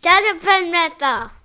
Shut up and wrestle.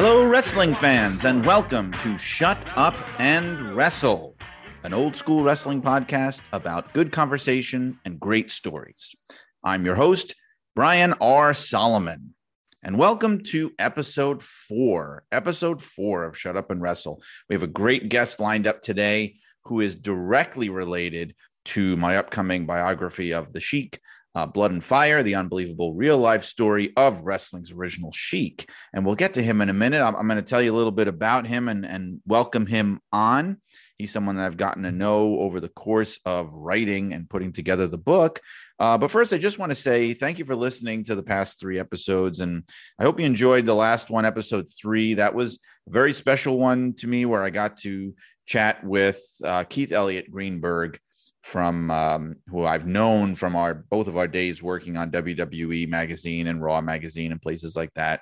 Hello, wrestling fans, and welcome to Shut Up and Wrestle, an old school wrestling podcast about good conversation and great stories. I'm your host, Brian R. Solomon, and welcome to episode four. Episode four of Shut Up and Wrestle. We have a great guest lined up today who is directly related to my upcoming biography of the Sheik. Uh, Blood and Fire, the unbelievable real life story of wrestling's original Sheik. And we'll get to him in a minute. I'm, I'm going to tell you a little bit about him and, and welcome him on. He's someone that I've gotten to know over the course of writing and putting together the book. Uh, but first, I just want to say thank you for listening to the past three episodes. And I hope you enjoyed the last one, episode three. That was a very special one to me where I got to chat with uh, Keith Elliott Greenberg from um, who I've known from our both of our days working on WWE magazine and Raw magazine and places like that.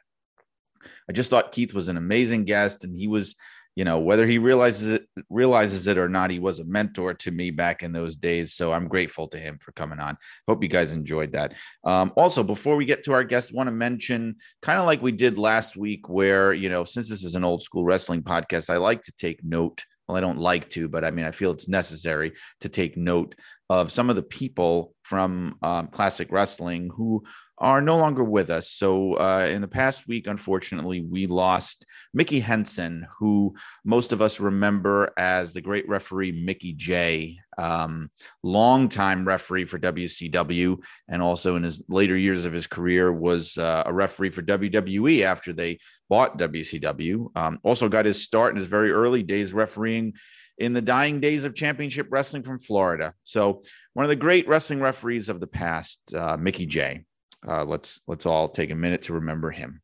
I just thought Keith was an amazing guest, and he was, you know, whether he realizes it realizes it or not, he was a mentor to me back in those days. So I'm grateful to him for coming on. Hope you guys enjoyed that. Um, also, before we get to our guest, want to mention kind of like we did last week, where you know, since this is an old school wrestling podcast, I like to take note well, I don't like to, but I mean, I feel it's necessary to take note of some of the people from um, classic wrestling who are no longer with us. So, uh, in the past week, unfortunately, we lost Mickey Henson, who most of us remember as the great referee Mickey Jay, um, longtime referee for WCW, and also in his later years of his career was uh, a referee for WWE after they bought WCW. Um, also got his start in his very early days refereeing in the dying days of championship wrestling from Florida. So one of the great wrestling referees of the past, uh, Mickey Jay. Uh, let's let's all take a minute to remember him.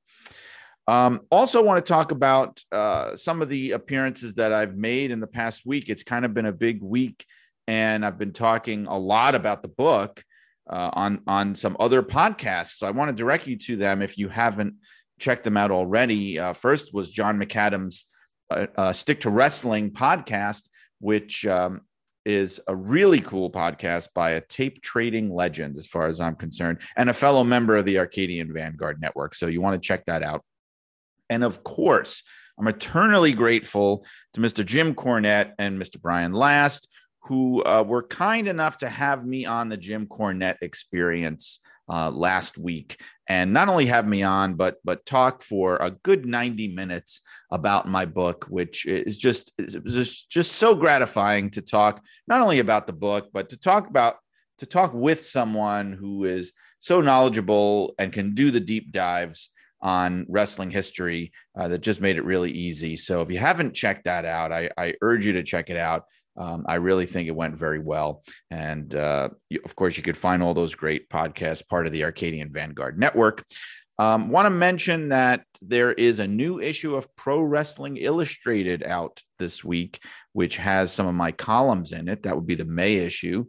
Um, also, want to talk about uh, some of the appearances that I've made in the past week. It's kind of been a big week, and I've been talking a lot about the book uh, on on some other podcasts. So I want to direct you to them if you haven't checked them out already. Uh, first was John McAdams' uh, uh, Stick to Wrestling podcast, which um, is a really cool podcast by a tape trading legend, as far as I'm concerned, and a fellow member of the Arcadian Vanguard Network. So you want to check that out. And of course, I'm eternally grateful to Mr. Jim Cornette and Mr. Brian Last, who uh, were kind enough to have me on the Jim Cornette experience uh, last week and not only have me on but but talk for a good 90 minutes about my book which is just is just just so gratifying to talk not only about the book but to talk about to talk with someone who is so knowledgeable and can do the deep dives on wrestling history uh, that just made it really easy. So if you haven't checked that out i, I urge you to check it out um, I really think it went very well. And uh, you, of course, you could find all those great podcasts, part of the Arcadian Vanguard Network. Um, Want to mention that there is a new issue of Pro Wrestling Illustrated out this week, which has some of my columns in it. That would be the May issue.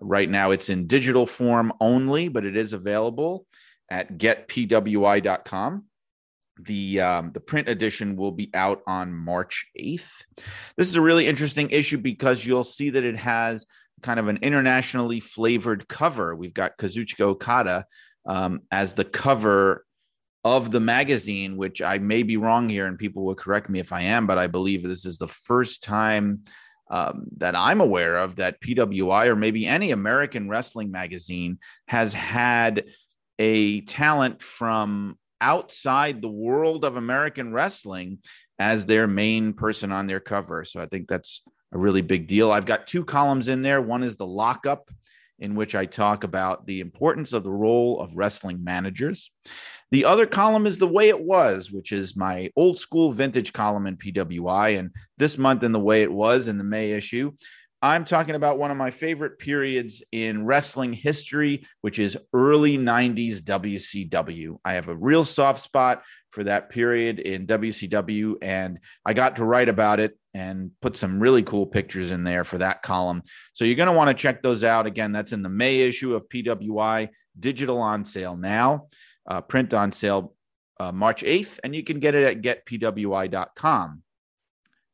Right now, it's in digital form only, but it is available at getpwi.com the um, the print edition will be out on March 8th. This is a really interesting issue because you'll see that it has kind of an internationally flavored cover. We've got Kazuchika Okada um, as the cover of the magazine, which I may be wrong here, and people will correct me if I am, but I believe this is the first time um, that I'm aware of that PWI or maybe any American wrestling magazine has had a talent from outside the world of American wrestling as their main person on their cover. So I think that's a really big deal. I've got two columns in there. One is the lockup, in which I talk about the importance of the role of wrestling managers. The other column is the way it was, which is my old school vintage column in PWI. And this month, in the way it was in the May issue, I'm talking about one of my favorite periods in wrestling history, which is early 90s WCW. I have a real soft spot for that period in WCW, and I got to write about it and put some really cool pictures in there for that column. So you're going to want to check those out. Again, that's in the May issue of PWI, digital on sale now, uh, print on sale uh, March 8th, and you can get it at getpwi.com.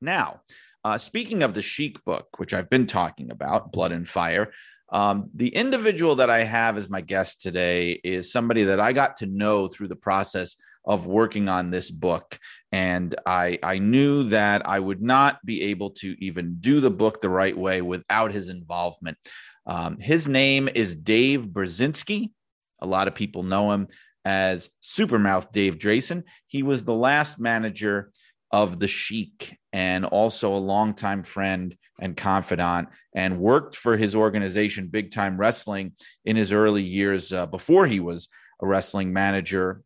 Now, uh, speaking of the Sheik book, which I've been talking about, Blood and Fire, um, the individual that I have as my guest today is somebody that I got to know through the process of working on this book. And I, I knew that I would not be able to even do the book the right way without his involvement. Um, his name is Dave Burzynski. A lot of people know him as Supermouth Dave Drason. He was the last manager of the Sheik and also a longtime friend and confidant, and worked for his organization, Big Time Wrestling, in his early years uh, before he was a wrestling manager,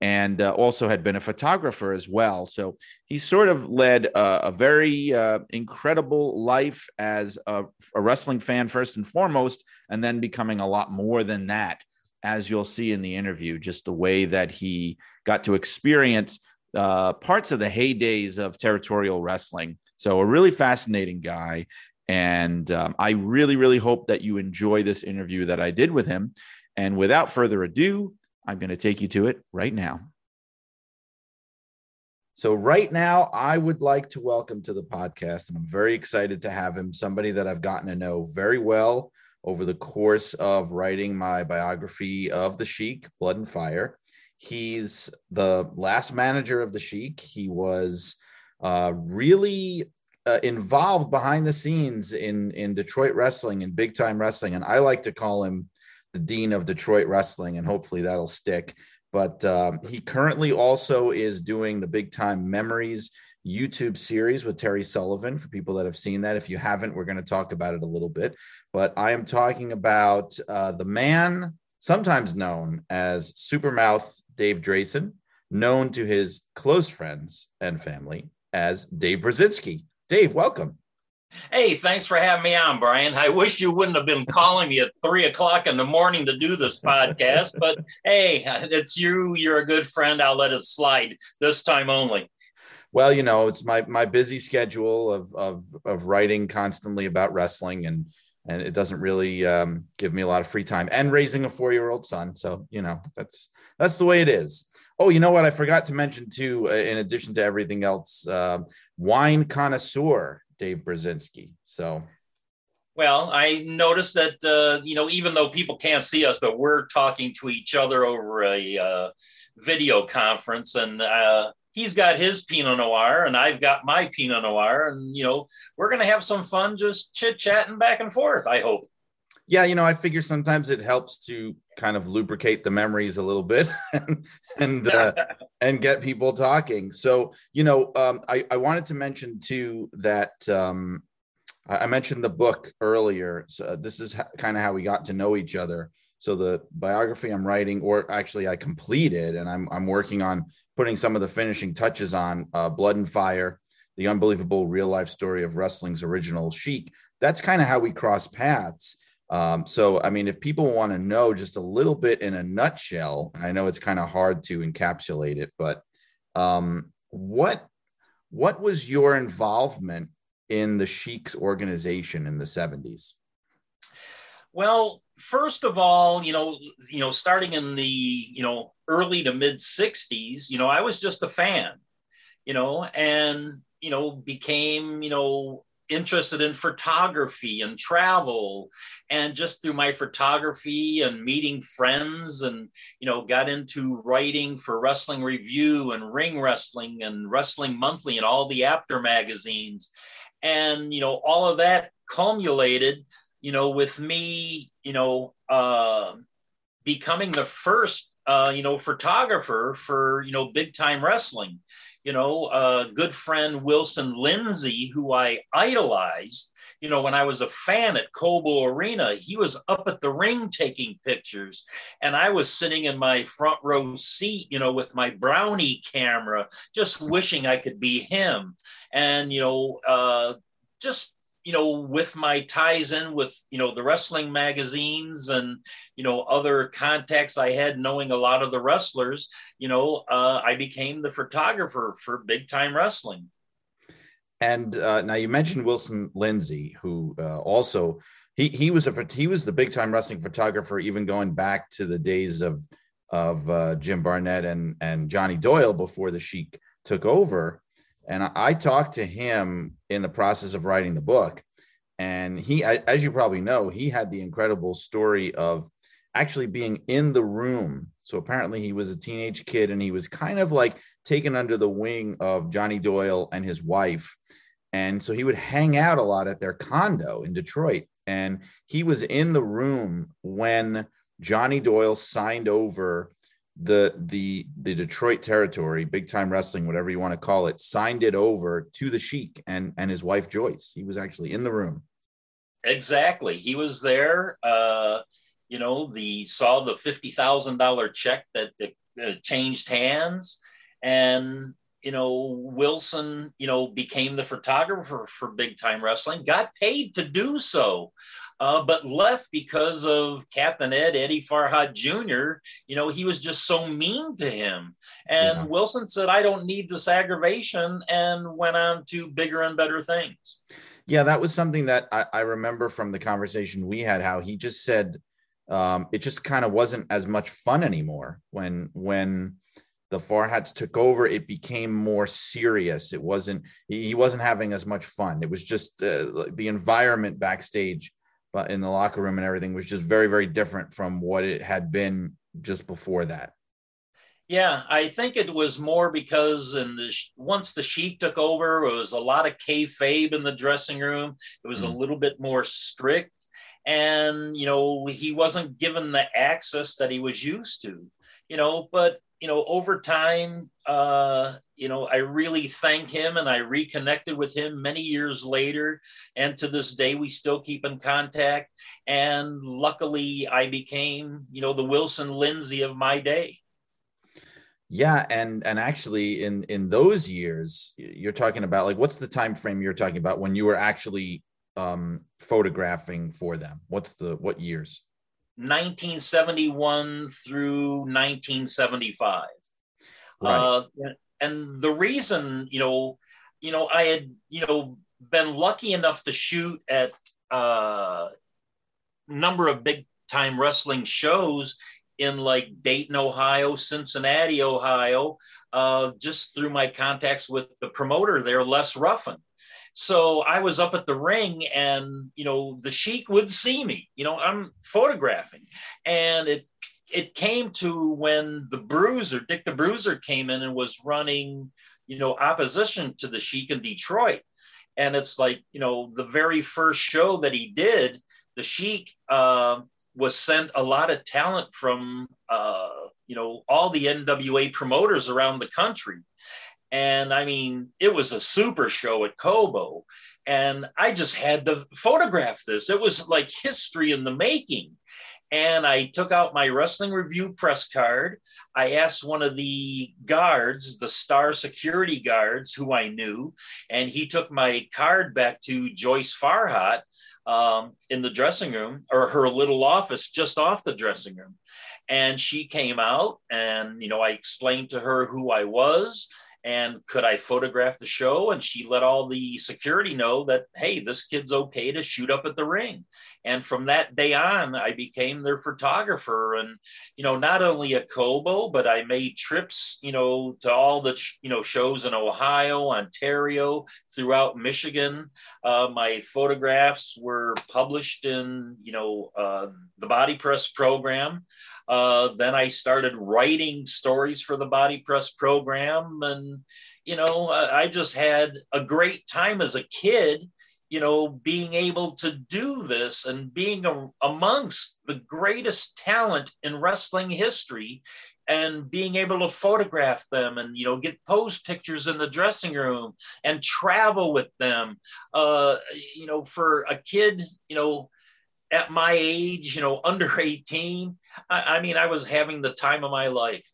and uh, also had been a photographer as well. So he sort of led a, a very uh, incredible life as a, a wrestling fan, first and foremost, and then becoming a lot more than that as you'll see in the interview, just the way that he got to experience uh, parts of the heydays of territorial wrestling. So, a really fascinating guy. And um, I really, really hope that you enjoy this interview that I did with him. And without further ado, I'm going to take you to it right now. So, right now, I would like to welcome to the podcast, and I'm very excited to have him, somebody that I've gotten to know very well over the course of writing my biography of the Sheik, Blood and Fire. He's the last manager of the Sheik. He was uh, really uh, involved behind the scenes in in Detroit wrestling and big time wrestling, and I like to call him the dean of Detroit wrestling, and hopefully that'll stick. But um, he currently also is doing the big time memories YouTube series with Terry Sullivan for people that have seen that. If you haven't, we're going to talk about it a little bit. But I am talking about uh, the man, sometimes known as Supermouth Dave Drason, known to his close friends and family as Dave Burzynski. Dave, welcome. Hey, thanks for having me on, Brian. I wish you wouldn't have been calling me at three o'clock in the morning to do this podcast, but hey, it's you. You're a good friend. I'll let it slide this time only well, you know, it's my my busy schedule of of of writing constantly about wrestling and and it doesn't really um, give me a lot of free time and raising a four year old son. So you know that's that's the way it is. Oh, you know what? I forgot to mention too. Uh, in addition to everything else, uh, wine connoisseur Dave Burzynski. So. Well, I noticed that uh, you know even though people can't see us, but we're talking to each other over a uh, video conference, and uh, he's got his Pinot Noir and I've got my Pinot Noir. And, you know, we're going to have some fun just chit chatting back and forth, I hope. Yeah, you know, I figure sometimes it helps to kind of lubricate the memories a little bit and and, uh, and get people talking. So, you know, um, I, I wanted to mention too that um, I mentioned the book earlier. So this is kind of how we got to know each other. So the biography I'm writing, or actually I completed, and I'm I'm working on putting some of the finishing touches on uh, Blood and Fire, the unbelievable real life story of wrestling's original Sheik. That's kind of how we cross paths. Um, so, I mean, if people want to know just a little bit in a nutshell, I know it's kind of hard to encapsulate it, but um, what what was your involvement in the Sheik's organization in the 70s? Well, first of all, you know, you know, starting in the you know early to mid '60s, you know, I was just a fan, you know, and you know became you know interested in photography and travel. And just through my photography and meeting friends and you know got into writing for wrestling review and ring wrestling and wrestling monthly and all the after magazines. And you know all of that culminated you know, with me, you know, uh, becoming the first, uh, you know, photographer for, you know, big time wrestling. You know, a good friend Wilson Lindsay, who I idolized, you know, when I was a fan at Cobo Arena, he was up at the ring taking pictures, and I was sitting in my front row seat, you know, with my brownie camera, just wishing I could be him. And, you know, uh, just you know, with my ties in with, you know, the wrestling magazines and, you know, other contacts I had knowing a lot of the wrestlers, you know, uh, I became the photographer for big time wrestling. And uh, now you mentioned Wilson Lindsay, who uh, also he he was a he was the big time wrestling photographer, even going back to the days of of uh, Jim Barnett and and Johnny Doyle before the Sheik took over. And I, I talked to him in the process of writing the book, and he, as you probably know, he had the incredible story of actually being in the room. So apparently, he was a teenage kid, and he was kind of like taken under the wing of Johnny Doyle and his wife. And so he would hang out a lot at their condo in Detroit. And he was in the room when Johnny Doyle signed over the the the Detroit territory, big time wrestling, whatever you want to call it, signed it over to the Sheik and and his wife Joyce. He was actually in the room. Exactly, he was there. Uh, you know, the saw the fifty thousand dollar check that, that uh, changed hands, and you know Wilson, you know, became the photographer for big time wrestling. Got paid to do so uh, but left because of Captain Ed, Eddie Farhat Jr. You know, he was just so mean to him. And yeah. Wilson said, I don't need this aggravation, and went on to bigger and better things. Yeah, that was something that I, I remember from the conversation we had, how he just said um, it just kind of wasn't as much fun anymore when when the Farhats took over, it became more serious. It wasn't he, wasn't having as much fun. It was just uh, the environment backstage but in the locker room and everything was just very, very different from what it had been just before that. Yeah, I think it was more because in the once the Sheik took over, it was a lot of kayfabe in the dressing room. It was mm. a little bit more strict, and you know he wasn't given the access that he was used to. You know, but you know, over time, uh, you know, I really thank him and I reconnected with him many years later. And to this day, we still keep in contact. And luckily, I became, you know, the Wilson Lindsay of my day. Yeah, and and actually, in in those years, you're talking about like what's the time frame you're talking about when you were actually um, photographing for them? What's the what years? 1971 through 1975. Right. Uh, and the reason, you know, you know, I had, you know, been lucky enough to shoot at a uh, number of big time wrestling shows in like Dayton, Ohio, Cincinnati, Ohio, uh, just through my contacts with the promoter there, Les Ruffin. So I was up at the ring and, you know, the Sheik would see me, you know, I'm photographing. And it, it came to when the bruiser, Dick the Bruiser came in and was running, you know, opposition to the Sheik in Detroit. And it's like, you know, the very first show that he did, the Sheik uh, was sent a lot of talent from, uh, you know, all the NWA promoters around the country. And I mean, it was a super show at Cobo. And I just had to photograph this. It was like history in the making. And I took out my wrestling review press card. I asked one of the guards, the star security guards who I knew, and he took my card back to Joyce Farhat um, in the dressing room or her little office just off the dressing room. And she came out and, you know, I explained to her who I was and could I photograph the show? And she let all the security know that, hey, this kid's okay to shoot up at the ring. And from that day on, I became their photographer. And, you know, not only at Cobo, but I made trips, you know, to all the, you know, shows in Ohio, Ontario, throughout Michigan. Uh, my photographs were published in, you know, uh, the Body Press program. Uh, then I started writing stories for the Body Press program. And, you know, I just had a great time as a kid, you know, being able to do this and being a, amongst the greatest talent in wrestling history and being able to photograph them and you know get pose pictures in the dressing room and travel with them uh you know for a kid you know at my age, you know, under 18, I, I, mean, I was having the time of my life.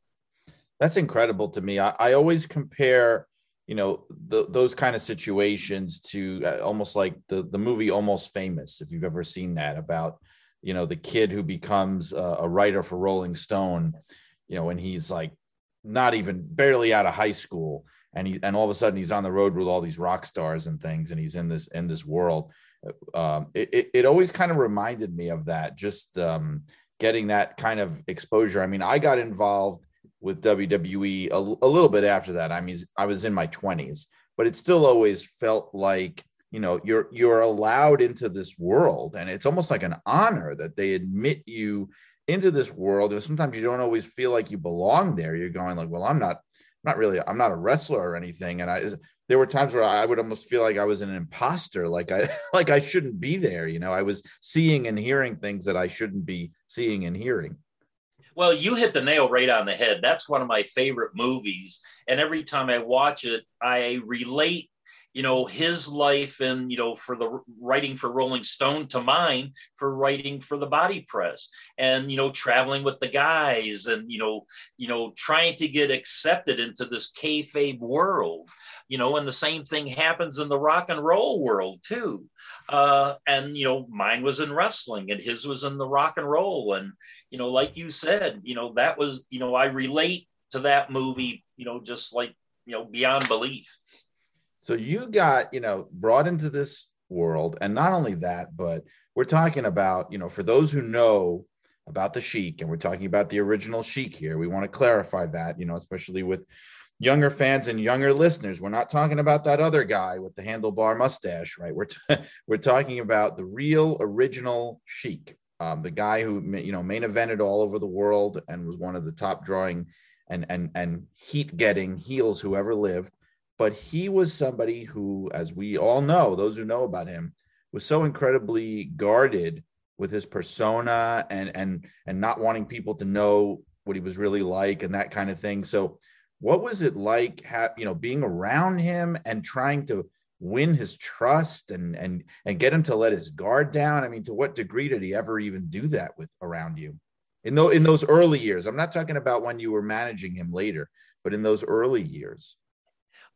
That's incredible to me. I, I always compare you know the, those kind of situations to uh, almost like the the movie almost famous if you've ever seen that about you know the kid who becomes a, a writer for rolling stone you know when he's like not even barely out of high school and he and all of a sudden he's on the road with all these rock stars and things and he's in this in this world um, it, it, it always kind of reminded me of that just um, getting that kind of exposure i mean i got involved with WWE a, a little bit after that. I mean, I was in my 20s, but it still always felt like you know you're you're allowed into this world and it's almost like an honor that they admit you into this world and sometimes you don't always feel like you belong there you're going like well i'm not not really i'm not a wrestler or anything and i there were times where i would almost feel like i was an imposter like i like i shouldn't be there you know i was seeing and hearing things that i shouldn't be seeing and hearing well, you hit the nail right on the head. That's one of my favorite movies. And every time I watch it, I relate, you know, his life and, you know, for the writing for Rolling Stone to mine for writing for the body press and, you know, traveling with the guys and, you know, you know, trying to get accepted into this kayfabe world you know, and the same thing happens in the rock and roll world too. Uh, and you know, mine was in wrestling, and his was in the rock and roll, and you know, like you said, you know, that was, you know, I relate to that movie, you know, just like, you know, beyond belief. So you got, you know, brought into this world. And not only that, but we're talking about, you know, for those who know about the Sheik, and we're talking about the original Sheik here, we want to clarify that, you know, especially with younger fans and younger listeners. We're not talking about that other guy with the handlebar mustache, right? We're, t- we're talking about the real original Sheik um, the guy who you know main evented all over the world and was one of the top drawing and and and heat getting heels who ever lived. But he was somebody who, as we all know, those who know about him, was so incredibly guarded with his persona and and and not wanting people to know what he was really like and that kind of thing. So, what was it like, ha- you know, being around him and trying to win his trust and and and get him to let his guard down? I mean, to what degree did he ever even do that with around you? In those in those early years, I'm not talking about when you were managing him later, but in those early years.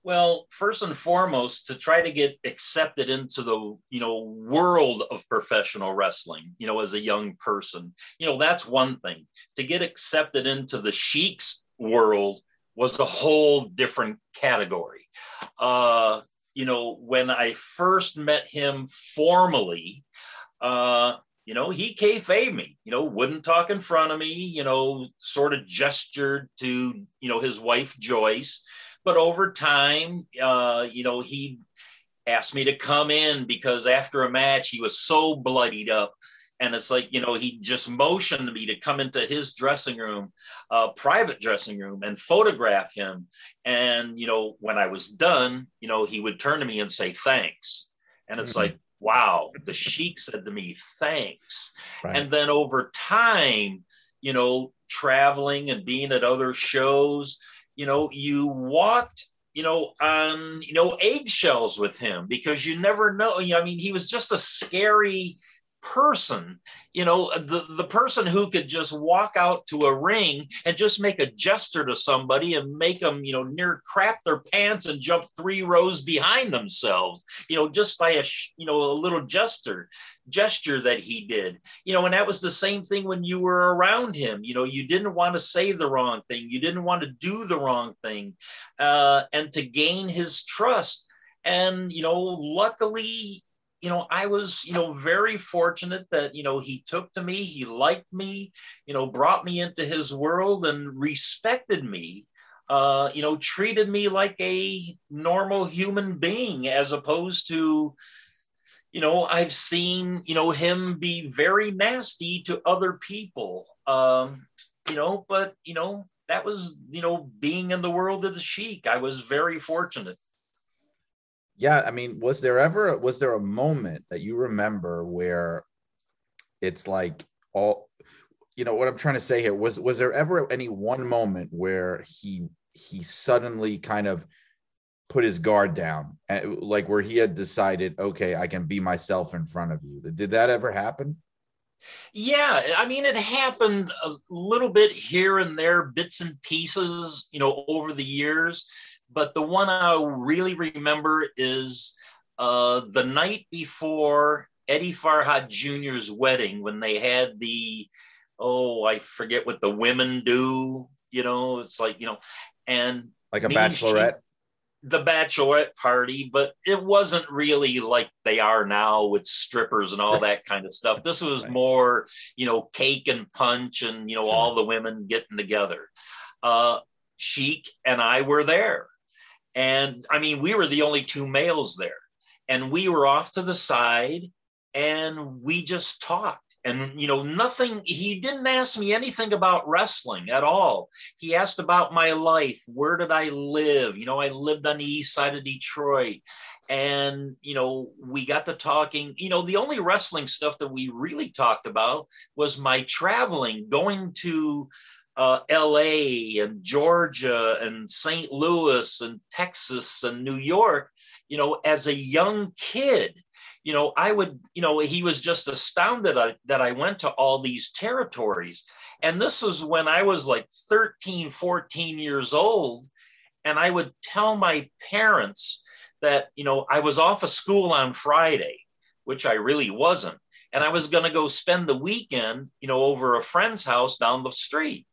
Well, first and foremost, to try to get accepted into the you know world of professional wrestling, you know, as a young person, you know, that's one thing. To get accepted into the Sheik's world was a whole different category. Uh, you know, when I first met him formally, uh, you know, he kayfabe me, you know, wouldn't talk in front of me, you know, sort of gestured to, you know, his wife Joyce. But over time, uh, you know, he asked me to come in because after a match, he was so bloodied up and it's like you know he just motioned me to come into his dressing room uh, private dressing room and photograph him and you know when i was done you know he would turn to me and say thanks and it's mm-hmm. like wow the sheik said to me thanks right. and then over time you know traveling and being at other shows you know you walked you know, on you know eggshells with him because you never know. I mean, he was just a scary person you know the the person who could just walk out to a ring and just make a gesture to somebody and make them you know near crap their pants and jump three rows behind themselves you know just by a you know a little gesture gesture that he did. You know and that was the same thing when you were around him. You know you didn't want to say the wrong thing. You didn't want to do the wrong thing uh, and to gain his trust. And you know luckily you know, I was, you know, very fortunate that, you know, he took to me, he liked me, you know, brought me into his world and respected me, uh, you know, treated me like a normal human being as opposed to, you know, I've seen, you know, him be very nasty to other people, um, you know, but, you know, that was, you know, being in the world of the Sheik. I was very fortunate yeah, I mean, was there ever was there a moment that you remember where it's like all you know what I'm trying to say here was was there ever any one moment where he he suddenly kind of put his guard down eh, like where he had decided okay I can be myself in front of you? Did that ever happen? Yeah, I mean, it happened a little bit here and there, bits and pieces, you know, over the years but the one I really remember is uh, the night before Eddie Farhat Jr.'s wedding when they had the, oh, I forget what the women do. You know, it's like, you know, and like a bachelorette. She, the bachelorette party, but it wasn't really like they are now with strippers and all that kind of stuff. This was right. more, you know, cake and punch and, you know, all the women getting together. Uh, Sheik and I were there. And I mean, we were the only two males there. And we were off to the side and we just talked. And you know nothing he didn't ask me anything about wrestling at all. He asked about my life. Where did i live? You know i lived on the east side of detroit. And you know we got to talking. You know the only wrestling stuff that we really talked about was my traveling going to uh, LA and Georgia and St. Louis and Texas and New York, you know, as a young kid you know, I would, you know, he was just astounded that I went to all these territories. And this was when I was like 13, 14 years old. And I would tell my parents that, you know, I was off of school on Friday, which I really wasn't. And I was going to go spend the weekend, you know, over a friend's house down the street.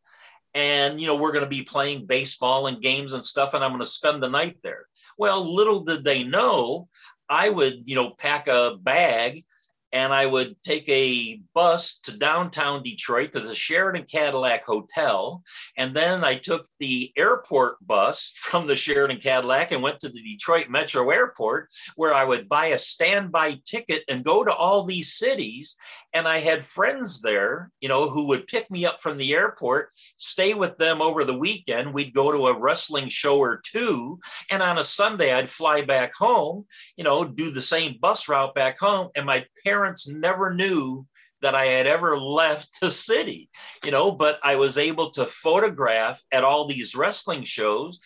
And, you know, we're going to be playing baseball and games and stuff. And I'm going to spend the night there. Well, little did they know I would, you know, pack a bag and I would take a bus to downtown Detroit to the Sheraton Cadillac Hotel. And then I took the airport bus from the Sheraton Cadillac and went to the Detroit Metro Airport, where I would buy a standby ticket and go to all these cities and I had friends there, you know, who would pick me up from the airport, stay with them over the weekend. We'd go to a wrestling show or two. And on a Sunday, I'd fly back home, you know, do the same bus route back home. And my parents never knew that I had ever left the city, you know, but I was able to photograph at all these wrestling shows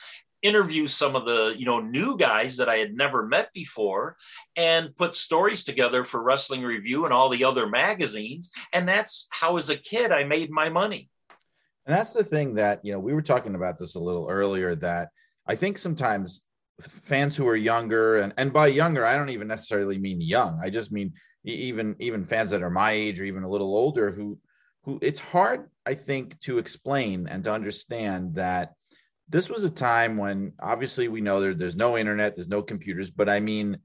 interview some of the you know new guys that I had never met before and put stories together for Wrestling Review and all the other magazines and that's how as a kid I made my money. And that's the thing that you know we were talking about this a little earlier that I think sometimes fans who are younger and and by younger I don't even necessarily mean young I just mean even even fans that are my age or even a little older who who it's hard I think to explain and to understand that this was a time when obviously we know there, there's no internet, there's no computers, but I mean,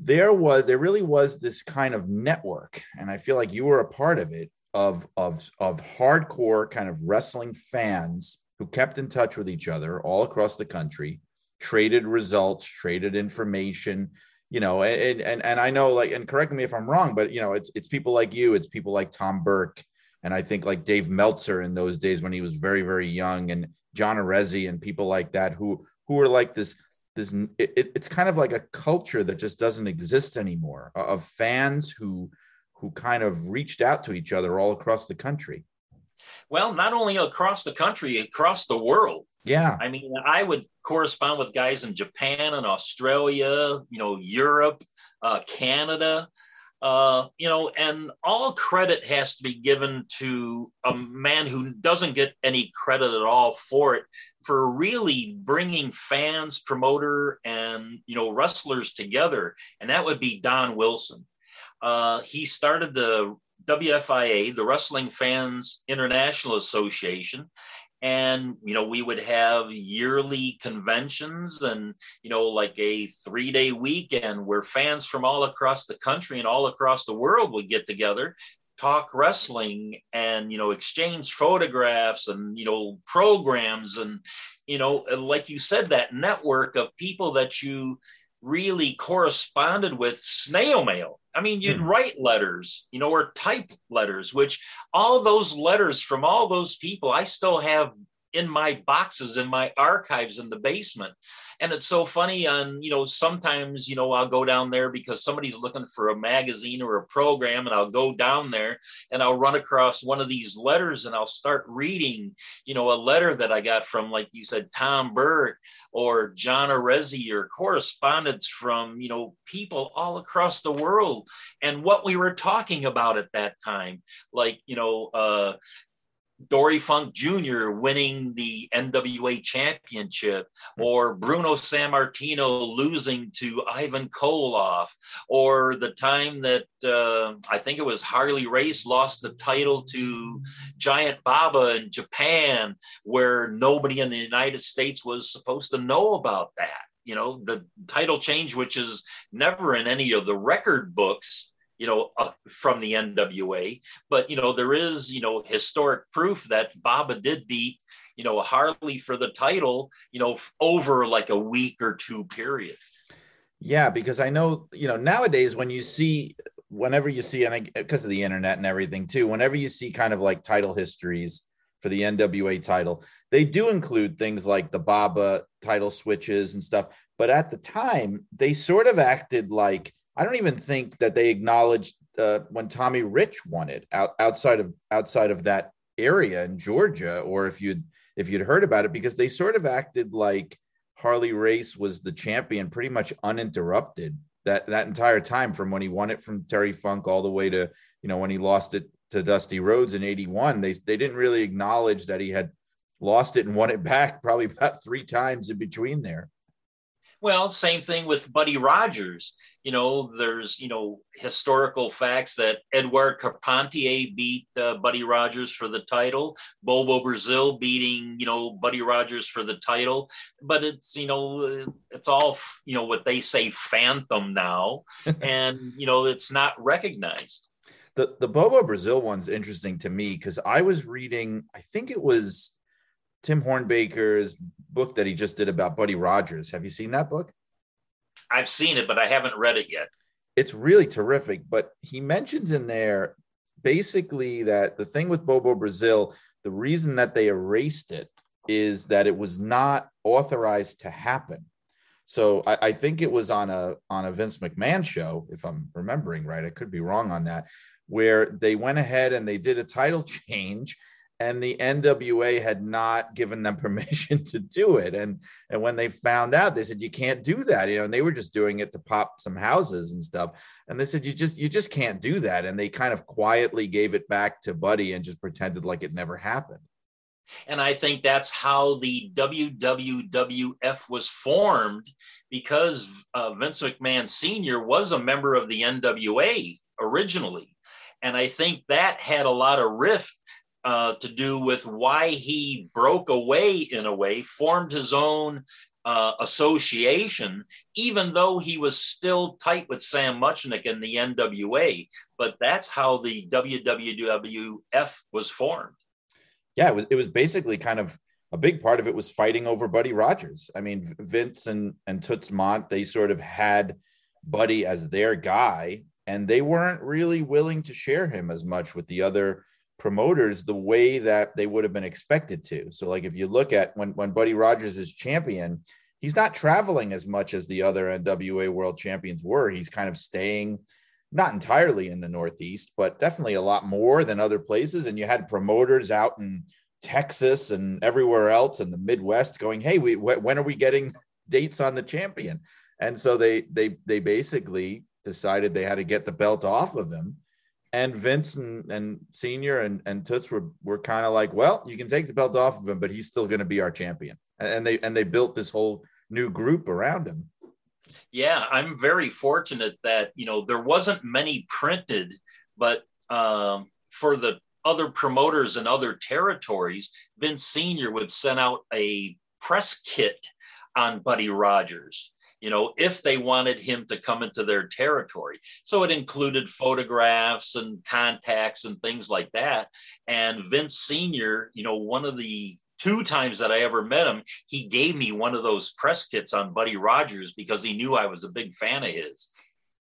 there was there really was this kind of network, and I feel like you were a part of it of of of hardcore kind of wrestling fans who kept in touch with each other all across the country, traded results, traded information, you know, and and and I know like and correct me if I'm wrong, but you know, it's it's people like you, it's people like Tom Burke, and I think like Dave Meltzer in those days when he was very very young, and John Arezzi and people like that who who are like this this it, it's kind of like a culture that just doesn't exist anymore of fans who who kind of reached out to each other all across the country. Well, not only across the country, across the world. Yeah. I mean, I would correspond with guys in Japan and Australia, you know, Europe, uh, Canada. Uh, you know, and all credit has to be given to a man who doesn't get any credit at all for it, for really bringing fans, promoter, and you know wrestlers together, and that would be Don Wilson. Uh, he started the WFIA, the Wrestling Fans International Association, and you know we would have yearly conventions and you know like a three day weekend where fans from all across the country and all across the world would get together talk wrestling and you know exchange photographs and you know programs and you know like you said that network of people that you really corresponded with snail mail I mean, you'd hmm. write letters, you know, or type letters, which all those letters from all those people I still have in my boxes in my archives in the basement. And it's so funny on you know sometimes you know i'll go down there because somebody's looking for a magazine or a program and i'll go down there and i'll run across one of these letters and i'll start reading you know a letter that i got from like you said tom burke or john arezzi or correspondence from you know people all across the world and what we were talking about at that time. Like you know uh Dory Funk Jr. winning the NWA championship, or Bruno Sammartino losing to Ivan Koloff, or the time that uh, I think it was Harley Race lost the title to Giant Baba in Japan, where nobody in the United States was supposed to know about that. You know, the title change, which is never in any of the record books you know, uh, from the NWA. But, you know, there is, you know, historic proof that Baba did beat, you know, Harley for the title, you know, over like a week or two period. Yeah, because I know, you know, nowadays when you see, whenever you see, and I, because of the internet and everything too, whenever you see kind of like title histories for the NWA title, they do include things like the Baba title switches and stuff. But at the time, they sort of acted like I don't even think that they acknowledged uh, when Tommy Rich won it out, outside of outside of that area in Georgia, or if you'd if you'd heard about it, because they sort of acted like Harley Race was the champion pretty much uninterrupted that that entire time from when he won it from Terry Funk all the way to you know when he lost it to Dusty Rhodes in 81 they they didn't really acknowledge that he had lost it and won it back probably about 3 times in between there. Well same thing with Buddy Rogers you know, there's, you know, historical facts that Edouard Carpentier beat uh, Buddy Rogers for the title, Bobo Brazil beating, you know, Buddy Rogers for the title. But it's, you know, it's all, you know, what they say phantom now. and, you know, it's not recognized. The, the Bobo Brazil one's interesting to me because I was reading, I think it was Tim Hornbaker's book that he just did about Buddy Rogers. Have you seen that book? I've seen it, but I haven't read it yet. It's really terrific. But he mentions in there basically that the thing with Bobo Brazil, the reason that they erased it is that it was not authorized to happen. So I, I, think it was on a on a Vince McMahon show, if I'm remembering right. I could be wrong on that, where they went ahead and they did a title change and the NWA had not given them permission to do it. And and when they found out, they said you can't do that. You know, and they were just doing it to pop some houses and stuff. And they said you just you just can't do that. And they kind of quietly gave it back to Buddy and just pretended like it never happened. And I think that's how the WWWF was formed because uh, Vince McMahon Sr. was a member of the NWA originally. And I think that had a lot of rift uh, to do with why he broke away in a way, formed his own uh, association, even though he was still tight with Sam Muchnick and the NWA. But that's how the WWF was formed. Yeah, it was. It was basically kind of a big part of it was fighting over Buddy Rogers. I mean, Vince and and Toots Mondt they sort of had Buddy as their guy, and they weren't really willing to share him as much with the other promoters the way that they would have been expected to. So, like if you look at when when Buddy Rogers is champion, he's not traveling as much as the other NWA World Champions were. He's kind of staying not entirely in the Northeast, but definitely a lot more than other places. And you had promoters out in Texas and everywhere else in the Midwest going, "Hey, we wh- when are we getting dates on the champion?" And so they they they basically decided they had to get the belt off of him and Vince and, and Senior and, and Toots were were kind of like, well, you can take the belt off of him, but he's still going to be our champion. And they and they built this whole new group around him. Yeah, I'm very fortunate that you know there wasn't many printed, but um, for the other promoters in other territories, Vince Senior would send out a press kit on Buddy Rogers you know, if they wanted him to come into their territory. So it included photographs and contacts and things like that. And Vince Sr., you know, one of the two times that I ever met him, he gave me one of those press kits on Buddy Rogers because he knew I was a big fan of his.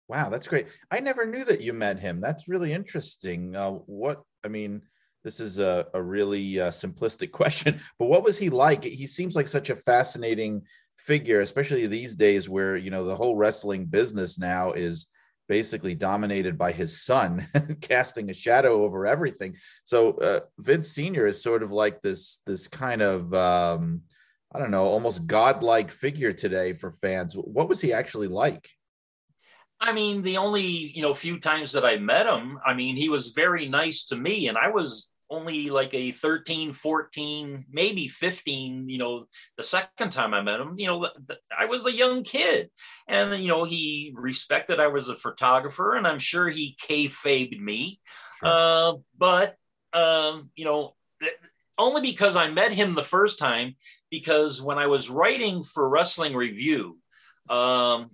Wow, that's great. I never knew that you met him. That's really interesting. Uh, what, I mean, this is a, a really uh, simplistic question, but what was he like? He seems like such a fascinating figure, especially these days where you know the whole wrestling business now is basically dominated by his son, casting a shadow over everything. So uh, Vince Senior is sort of like this this kind of um, I don't know, almost godlike figure today for fans. What was he actually like? I mean, the only you know few times that I met him, I mean, he was very nice to me, and I was only like a 13, 14, maybe 15, you know, the second time I met him, you know, I was a young kid. And, you know, he respected I was a photographer and I'm sure he kayfabed me. Sure. Uh, but, um, you know, only because I met him the first time, because when I was writing for Wrestling Review, um,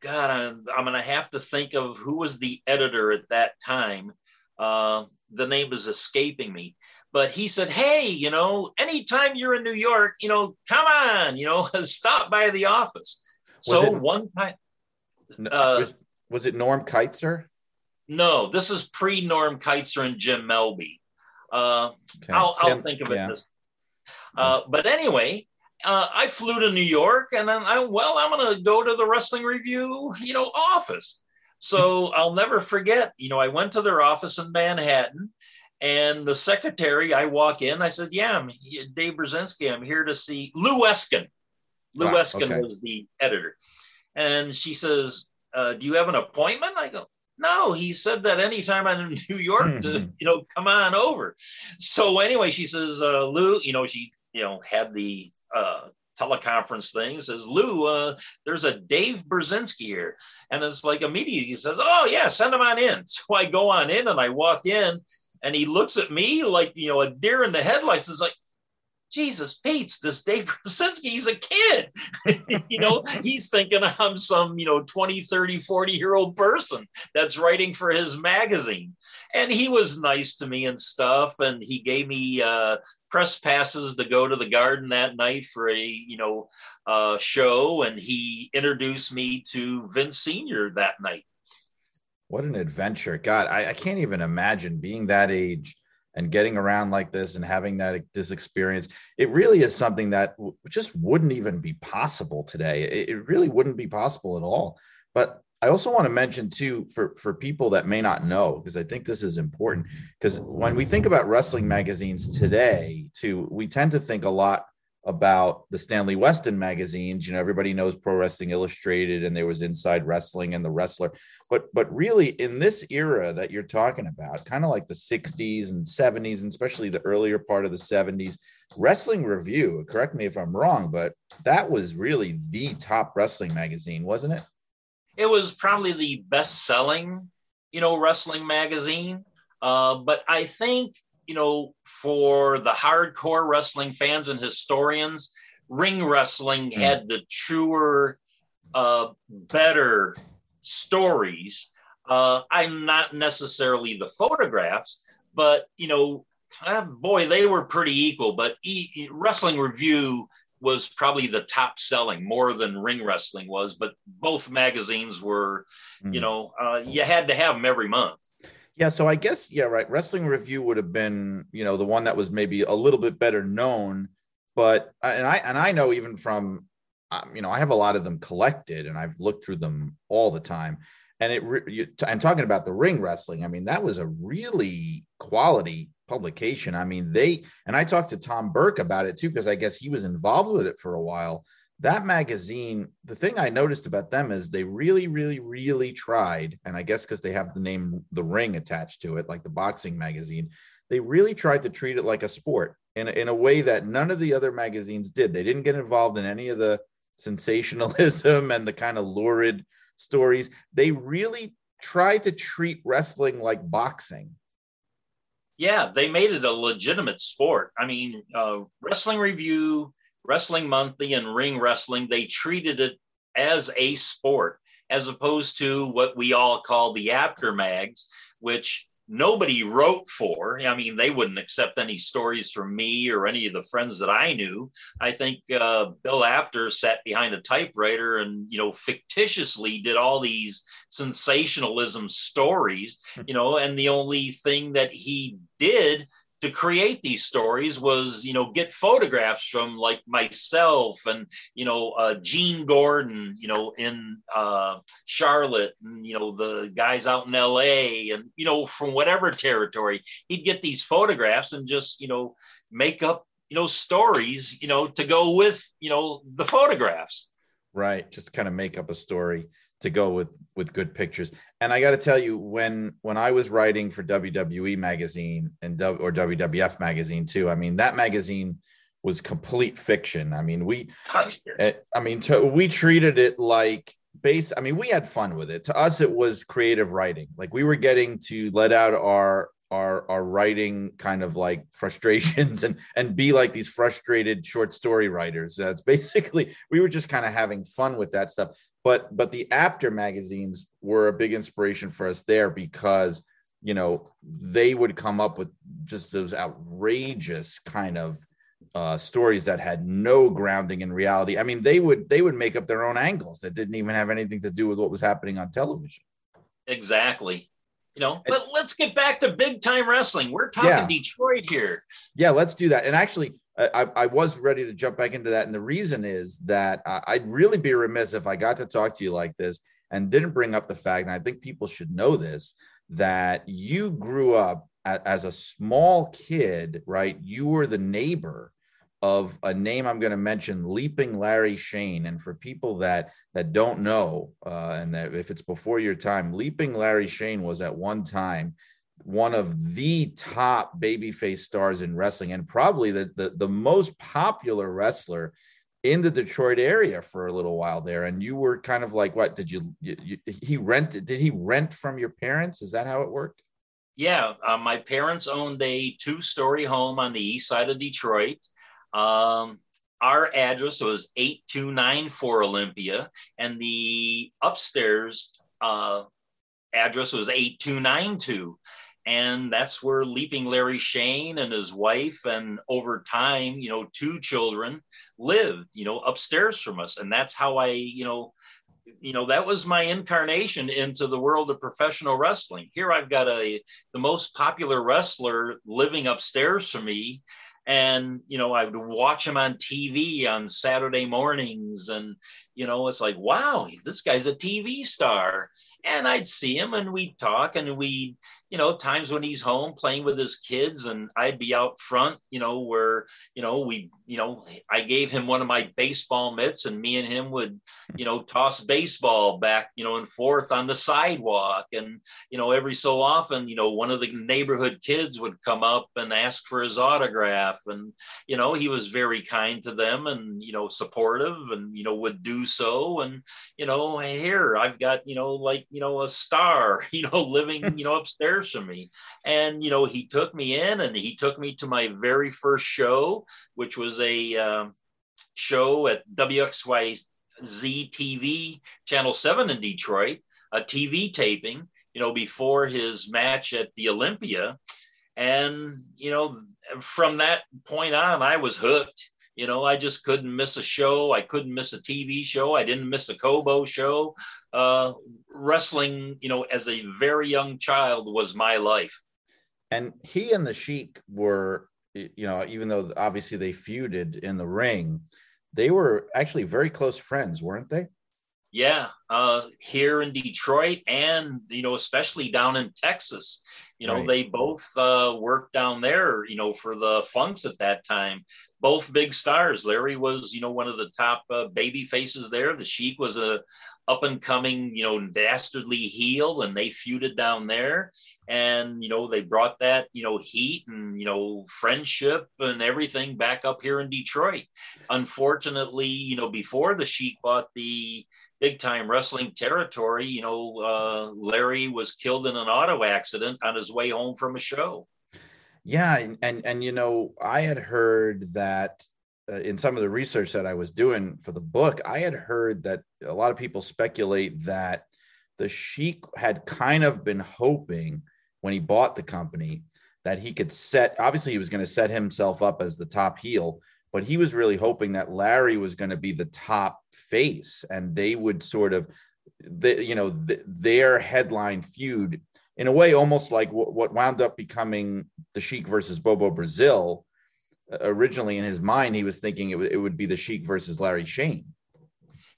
God, I'm, I'm going to have to think of who was the editor at that time. Uh, the name is escaping me. But he said, Hey, you know, anytime you're in New York, you know, come on, you know, stop by the office. Was so it, one time. Uh, was, was, it Norm Kietzer? No, this is pre Norm Kietzer and Jim Melby. Uh, okay. I'll, I'll think of it. Yeah. This. Uh, but anyway, uh, I flew to New York and then I, well, I'm going to go to the Wrestling Revue, you know, office. So I'll never forget, you know, I went to their office in Manhattan and the secretary, I walk in, I said, yeah, I'm Dave Burzynski. I'm here to see Lou Eskin. Lou wow, Eskin okay. was the editor. And she says, uh, do you have an appointment? I go, no, he said that anytime I'm in New York to, you know, come on over. So anyway, she says, uh, Lou, you know, she, you know, had the uh, teleconference thing says lou uh, there's a dave burzynski here and it's like immediately he says oh yeah send him on in so i go on in and i walk in and he looks at me like you know a deer in the headlights is like Jesus Pete's this Dave Burzynski, he's a kid. you know, he's thinking I'm some, you know, 20, 30, 40 year old person that's writing for his magazine. And he was nice to me and stuff. And he gave me uh, press passes to go to the garden that night for a, you know, uh, show. And he introduced me to Vince Sr. that night. What an adventure. God, I, I can't even imagine being that age and getting around like this and having that this experience it really is something that just wouldn't even be possible today it, it really wouldn't be possible at all but i also want to mention too for for people that may not know because i think this is important because when we think about wrestling magazines today too we tend to think a lot about the Stanley Weston magazines. You know, everybody knows Pro Wrestling Illustrated, and there was Inside Wrestling and the Wrestler. But but really, in this era that you're talking about, kind of like the '60s and '70s, and especially the earlier part of the '70s, Wrestling Revue. Correct me if I'm wrong, but that was really the top wrestling magazine, wasn't it? It was probably the best-selling, you know, wrestling magazine. Uh, but I think you know, for the hardcore wrestling fans and historians, ring wrestling mm. had the truer, uh, better stories. Uh, I'm not necessarily the photographs, but you know, uh, boy, they were pretty equal. But e- Wrestling Revue was probably the top selling more than Ring Wrestling was. But both magazines were, mm. you know, uh, you had to have them every month. Yeah, so I guess yeah, right. Wrestling Revue would have been, you know, the one that was maybe a little bit better known, but and I and I know even from, um, you know, I have a lot of them collected, and I've looked through them all the time. And it, you, I'm talking about the ring wrestling. I mean, that was a really quality publication. I mean, they and I talked to Tom Burke about it too because I guess he was involved with it for a while that magazine, the thing I noticed about them is they really, really, really tried, and I guess because they have the name The Ring attached to it, like the boxing magazine, they really tried to treat it like a sport in, in a way that none of the other magazines did. They didn't get involved in any of the sensationalism and the kind of lurid stories. They really tried to treat wrestling like boxing. Yeah, they made it a legitimate sport. I mean, uh, Wrestling Revue Wrestling Monthly and Ring Wrestling, they treated it as a sport, as opposed to what we all call the Apter mags, which nobody wrote for. I mean, they wouldn't accept any stories from me or any of the friends that I knew. I think uh, Bill Apter sat behind a typewriter and, you know, fictitiously did all these sensationalism stories, you know, and the only thing that he did to create these stories was you know get photographs from like myself and you know uh, Gene Gordon you know in uh, Charlotte and you know the guys out in L.A. and you know from whatever territory he'd get these photographs and just you know make up you know stories you know to go with you know the photographs right just kind of make up a story to go with with good pictures. And I got to tell you, when when I was writing for WWE magazine and or WWF magazine too, I mean that magazine was complete fiction. I mean we, eh, I mean to, we treated it like base. I mean we had fun with it. To us, it was creative writing. Like we were getting to let out our our our writing kind of like frustrations and and be like these frustrated short story writers that's basically we were just kind of having fun with that stuff but but the Apter magazines were a big inspiration for us there because you know they would come up with just those outrageous kind of uh, stories that had no grounding in reality. I mean, they would they would make up their own angles that didn't even have anything to do with what was happening on television. Exactly. You know, but let's get back to big time wrestling. We're talking yeah. Detroit here. Yeah, let's do that. And actually, I, I was ready to jump back into that. And the reason is that I'd really be remiss if I got to talk to you like this and didn't bring up the fact, and I think people should know this, that you grew up as a small kid, right? You were the neighbor of a name I'm going to mention, Leaping Larry Shane. And for people that that don't know, uh, and that if it's before your time, Leaping Larry Shane was at one time one of the top babyface stars in wrestling and probably the, the, the most popular wrestler in the Detroit area for a little while there. And you were kind of like, what did you, you, you he rented? Did he rent from your parents? Is that how it worked? Yeah. Uh, my parents owned a two story home on the east side of Detroit. Um, our address was 8294 Olympia, and the upstairs uh, address was 8292 and that's where leaping larry shane and his wife and over time you know two children lived you know upstairs from us. And that's how i you know you know that was my incarnation into the world of professional wrestling. Here i've got a the most popular wrestler living upstairs from me and you know i would watch him on tv on saturday mornings and you know it's like wow this guy's a tv star. And i'd see him and we'd talk and we'd you know, times when he's home playing with his kids and I'd be out front, you know, where, you know, we, you know, I gave him one of my baseball mitts and me and him would, you know, toss baseball back, you know, and forth on the sidewalk. And, you know, every so often, you know, one of the neighborhood kids would come up and ask for his autograph. And, you know, he was very kind to them and, you know, supportive and, you know, would do so. And, you know, here I've got, you know, like, you know, a star, you know, living, you know, upstairs years from me. And, you know, he took me in and he took me to my very first show, which was a um, show at WXYZ TV, Channel 7 in Detroit, a TV taping, you know, before his match at the Olympia. And, you know, from that point on, I was hooked. You know, I just couldn't miss a show. I couldn't miss a TV show. I didn't miss a Cobo show. Uh, wrestling, you know, as a very young child was my life. And he and the Sheik were, you know, even though obviously they feuded in the ring, they were actually very close friends, weren't they? Yeah, uh, here in Detroit, and you know, especially down in Texas. You know, right. they both uh, worked down there. You know, for the Funks at that time both big stars. Larry was, you know, one of the top uh, baby faces there. The Sheik was a up and coming, you know, dastardly heel, and they feuded down there. And you know, they brought that, you know, heat and you know, friendship and everything back up here in Detroit. Unfortunately, you know, before the Sheik bought the big time wrestling territory, you know, uh, Larry was killed in an auto accident on his way home from a show. Yeah, and and, and you know, I had heard that uh, in some of the research that I was doing for the book, I had heard that a lot of people speculate that the Sheik had kind of been hoping when he bought the company that he could set. Obviously, he was going to set himself up as the top heel, but he was really hoping that Larry was going to be the top face, and they would sort of, the, you know, the, their headline feud in a way, almost like what, what wound up becoming the Sheik versus Bobo Brazil. Originally, in his mind, he was thinking it, w- it would be the Sheik versus Larry Shane.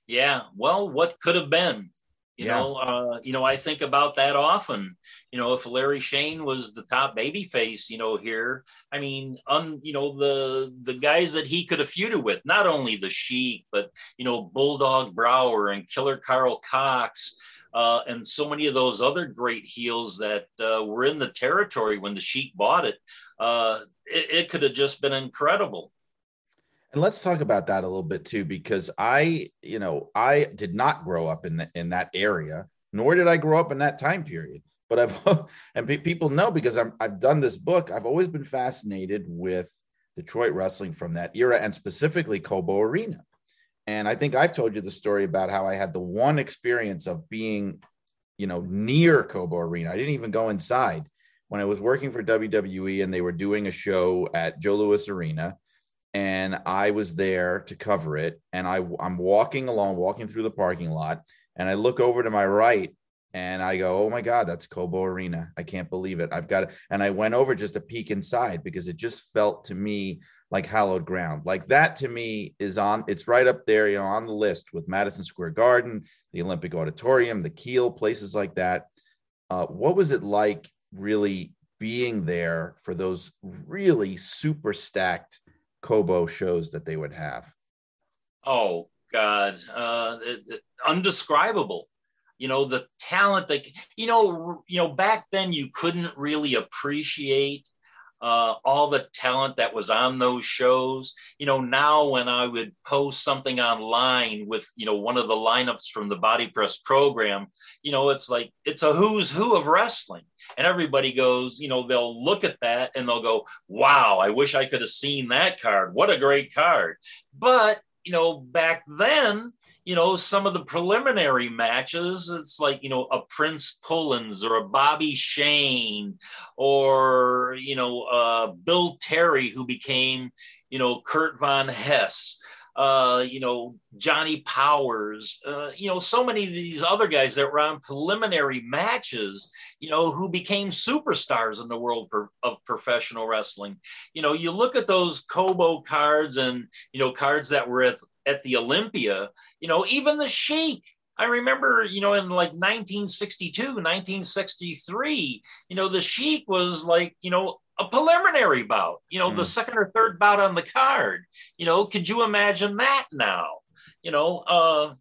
Yeah, well, what could have been? You Yeah. know, uh, you know, I think about that often. You know, if Larry Shane was the top baby face, you know, here, I mean, un, you know, the the guys that he could have feuded with, not only the Sheik, but you know, Bulldog Brower and Killer Carl Cox, uh, and so many of those other great heels that uh, were in the territory when the Sheik bought it. Uh, it, it could have just been incredible. And let's talk about that a little bit too, because I, you know, I did not grow up in the, in that area, nor did I grow up in that time period. But I've and pe- people know because I'm I've done this book. I've always been fascinated with Detroit wrestling from that era, and specifically Cobo Arena. And I think I've told you the story about how I had the one experience of being, you know, near Cobo Arena. I didn't even go inside when I was working for WWE, and they were doing a show at Joe Louis Arena and I was there to cover it. And I, I'm walking along, walking through the parking lot, and I look over to my right and I go, Oh my God, that's Cobo Arena. I can't believe it. I've got it. And I went over just to peek inside because it just felt to me like hallowed ground. Like that to me is on, it's right up there, you know, on the list with Madison Square Garden, the Olympic Auditorium, the Kiel, places like that. Uh, what was it like really being there for those really super stacked Cobo shows that they would have. Oh God, uh, undescribable. You know the talent that you know. You know back then you couldn't really appreciate uh, all the talent that was on those shows. You know now when I would post something online with you know one of the lineups from the Body Press program, you know it's like it's a who's who of wrestling. And everybody goes, you know, they'll look at that and they'll go, wow, I wish I could have seen that card. What a great card. But, you know, back then, you know, some of the preliminary matches, it's like, you know, a Prince Pullins or a Bobby Shane or, you know, uh, Bill Terry, who became, you know, Kurt Von Hess. Uh, you know, Johnny Powers, uh, you know, so many of these other guys that were on preliminary matches, you know, who became superstars in the world of professional wrestling. You know, you look at those Cobo cards and, you know, cards that were at, at the Olympia, you know, even the Sheik. I remember, you know, in like 1962, 1963, you know, the Sheik was like, you know, a preliminary bout, you know, Mm. the second or third bout on the card. You know, could you imagine that now? You know, uh,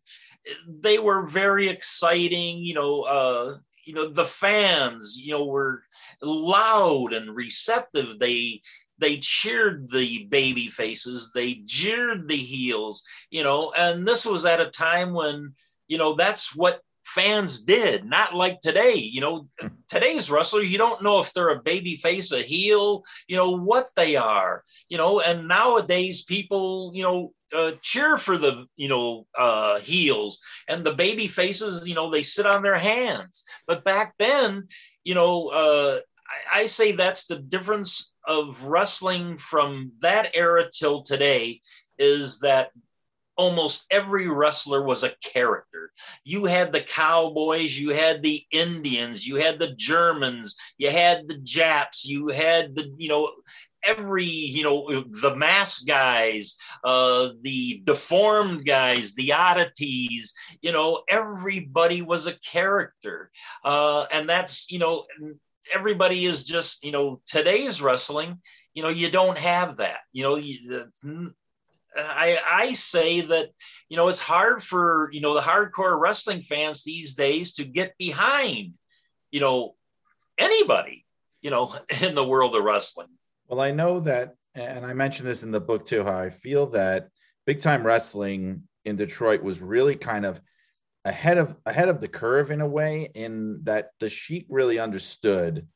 they were very exciting, you know, uh, you know, the fans, you know, were loud and receptive. They they cheered the baby faces, they jeered the heels, you know, and this was at a time when, you know, that's what fans did, not like today. You know, today's wrestler, you don't know if they're a baby face, a heel, you know, what they are, you know, and nowadays people, you know, uh, cheer for the, you know, uh, heels and the baby faces, you know, they sit on their hands. But back then, you know, uh, I, I say that's the difference of wrestling from that era till today is that almost every wrestler was a character. You had the cowboys, you had the Indians, you had the Germans, you had the Japs, you had the, you know, every, you know, the mask guys, uh, the deformed guys, the oddities, you know, everybody was a character. Uh, and that's, you know, everybody is just, you know, today's wrestling, you know, you don't have that. You know, you, I, I say that you know it's hard for you know the hardcore wrestling fans these days to get behind you know anybody you know in the world of wrestling Well, I know that, and I mentioned this in the book too, how I feel that big time wrestling in Detroit was really kind of ahead of ahead of the curve in a way, in that the Sheik really understood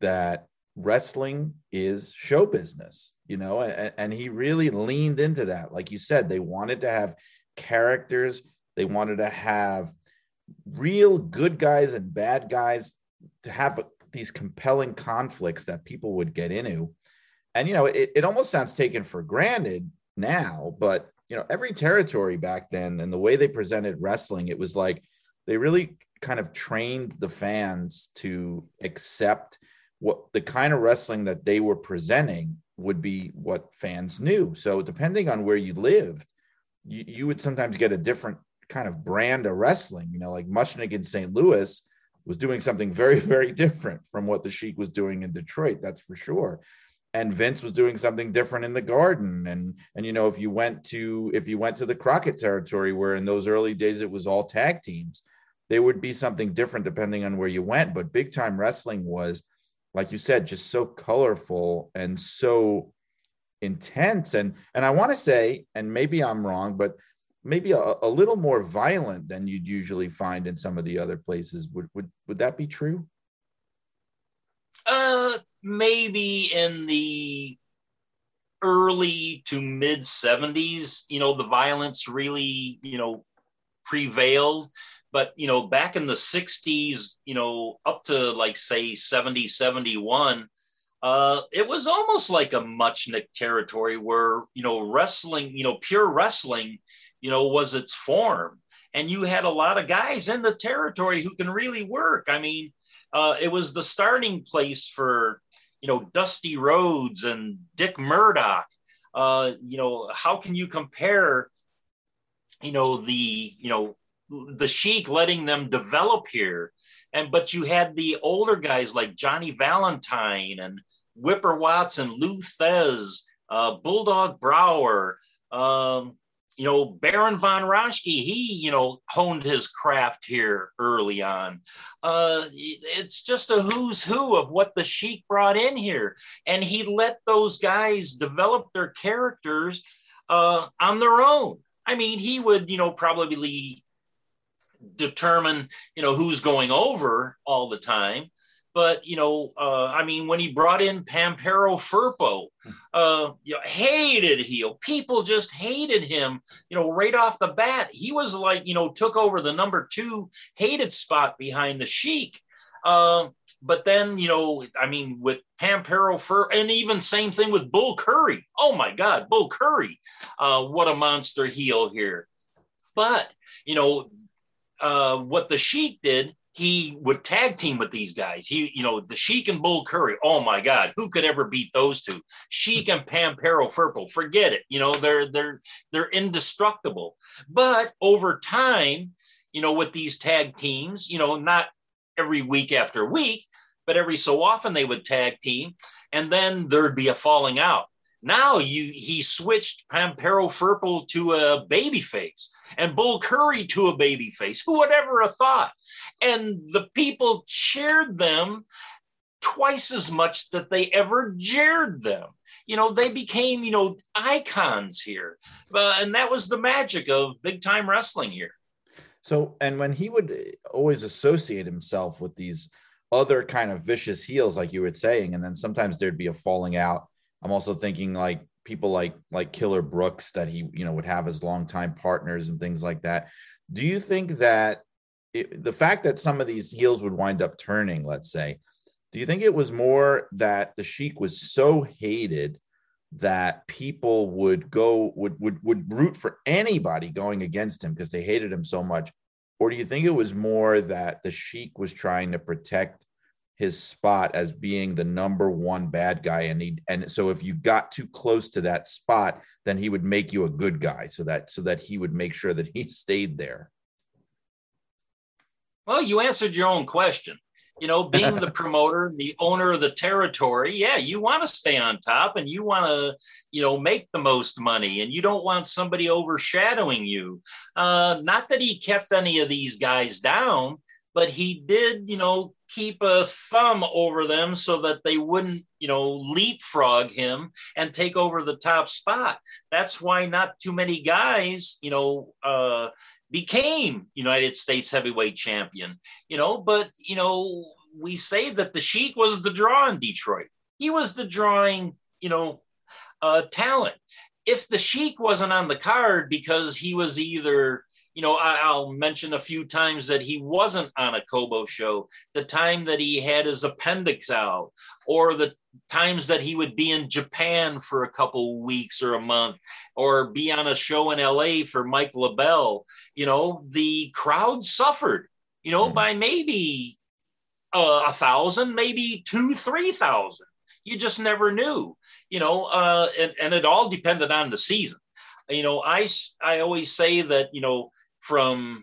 that wrestling is show business, you know, and, and he really leaned into that. Like you said, they wanted to have characters, they wanted to have real good guys and bad guys to have these compelling conflicts that people would get into and you know it, it almost sounds taken for granted now but you know every territory back then and the way they presented wrestling it was like they really kind of trained the fans to accept what the kind of wrestling that they were presenting would be what fans knew so depending on where you lived you, you would sometimes get a different kind of brand of wrestling. You know, like Muchnick in St. Louis was doing something very, very different from what the Sheik was doing in Detroit. That's for sure. And Vince was doing something different in the Garden. And and you know, if you went to if you went to the Crockett territory, where in those early days it was all tag teams, there would be something different depending on where you went. But big time wrestling was, like you said, just so colorful and so intense. And and I want to say, and maybe I'm wrong, but maybe a, a, little more violent than you'd usually find in some of the other places. Would would would that be true? Uh, maybe in the early to mid 70s, you know, the violence really, you know, prevailed. But, you know, back in the 60s, you know, up to like say 70, 71, uh, it was almost like a Muchnick territory where, you know, wrestling, you know, pure wrestling you know, was its form. And you had a lot of guys in the territory who can really work. I mean, uh, it was the starting place for, you know, Dusty Rhodes and Dick Murdoch. Uh, you know, how can you compare, you know, the, you know, the Sheik letting them develop here? And but you had the older guys like Johnny Valentine and Whipper Watson, Lou Thesz, uh, Bulldog Brower, um, you know, Baron von Raschke, he, you know, honed his craft here early on. Uh, it's just a who's who of what the Sheik brought in here. And he let those guys develop their characters uh, on their own. I mean, he would, you know, probably determine, you know, who's going over all the time but you know, uh, I mean, when he brought in Pampero Firpo, uh, you know, hated heel. People just hated him. You know, right off the bat, he was like, you know, took over the number two hated spot behind the Sheik. Uh, but then, you know, I mean, with Pampero Fur, and even same thing with Bull Curry. Oh my God, Bull Curry, uh, what a monster heel here. But you know, uh, what the Sheik did he would tag team with these guys. He, you know, the Sheik and Bull Curry. Oh my God, who could ever beat those two? Sheik and Pampero Firpo. Forget it. You know, they're they're they're indestructible. But over time, you know, with these tag teams, you know, not every week after week, but every so often they would tag team, and then there'd be a falling out. Now you he switched Pampero Firpo to a baby face and Bull Curry to a baby face. Who would ever have thought? And the people cheered them twice as much that they ever jeered them. You know, they became, you know, icons here. Uh, and that was the magic of big time wrestling here. So, and when he would always associate himself with these other kind of vicious heels, like you were saying, and then sometimes there'd be a falling out. I'm also thinking like people like like Killer Brooks that he you know would have as longtime partners and things like that. Do you think that it, the fact that some of these heels would wind up turning, let's say, do you think it was more that the Sheik was so hated that people would go would would would root for anybody going against him because they hated him so much, or do you think it was more that the Sheik was trying to protect his spot as being the number one bad guy and he and so if you got too close to that spot then he would make you a good guy so that so that he would make sure that he stayed there well you answered your own question you know being the promoter the owner of the territory yeah you want to stay on top and you want to you know make the most money and you don't want somebody overshadowing you uh, not that he kept any of these guys down but he did you know keep a thumb over them so that they wouldn't, you know, leapfrog him and take over the top spot. That's why not too many guys, you know, uh, became United States heavyweight champion, you know, but, you know, we say that the Sheik was the draw in Detroit. He was the drawing, you know, uh, talent. If the Sheik wasn't on the card because he was either you know, I, will mention a few times that he wasn't on a Cobo show, the time that he had his appendix out, or the times that he would be in Japan for a couple weeks or a month, or be on a show in LA for Mike LeBell. You know, the crowd suffered, you know, mm-hmm. by maybe uh, a thousand, maybe two, three thousand. You just never knew, you know, uh, and, and it all depended on the season. You know, I, I always say that, you know, from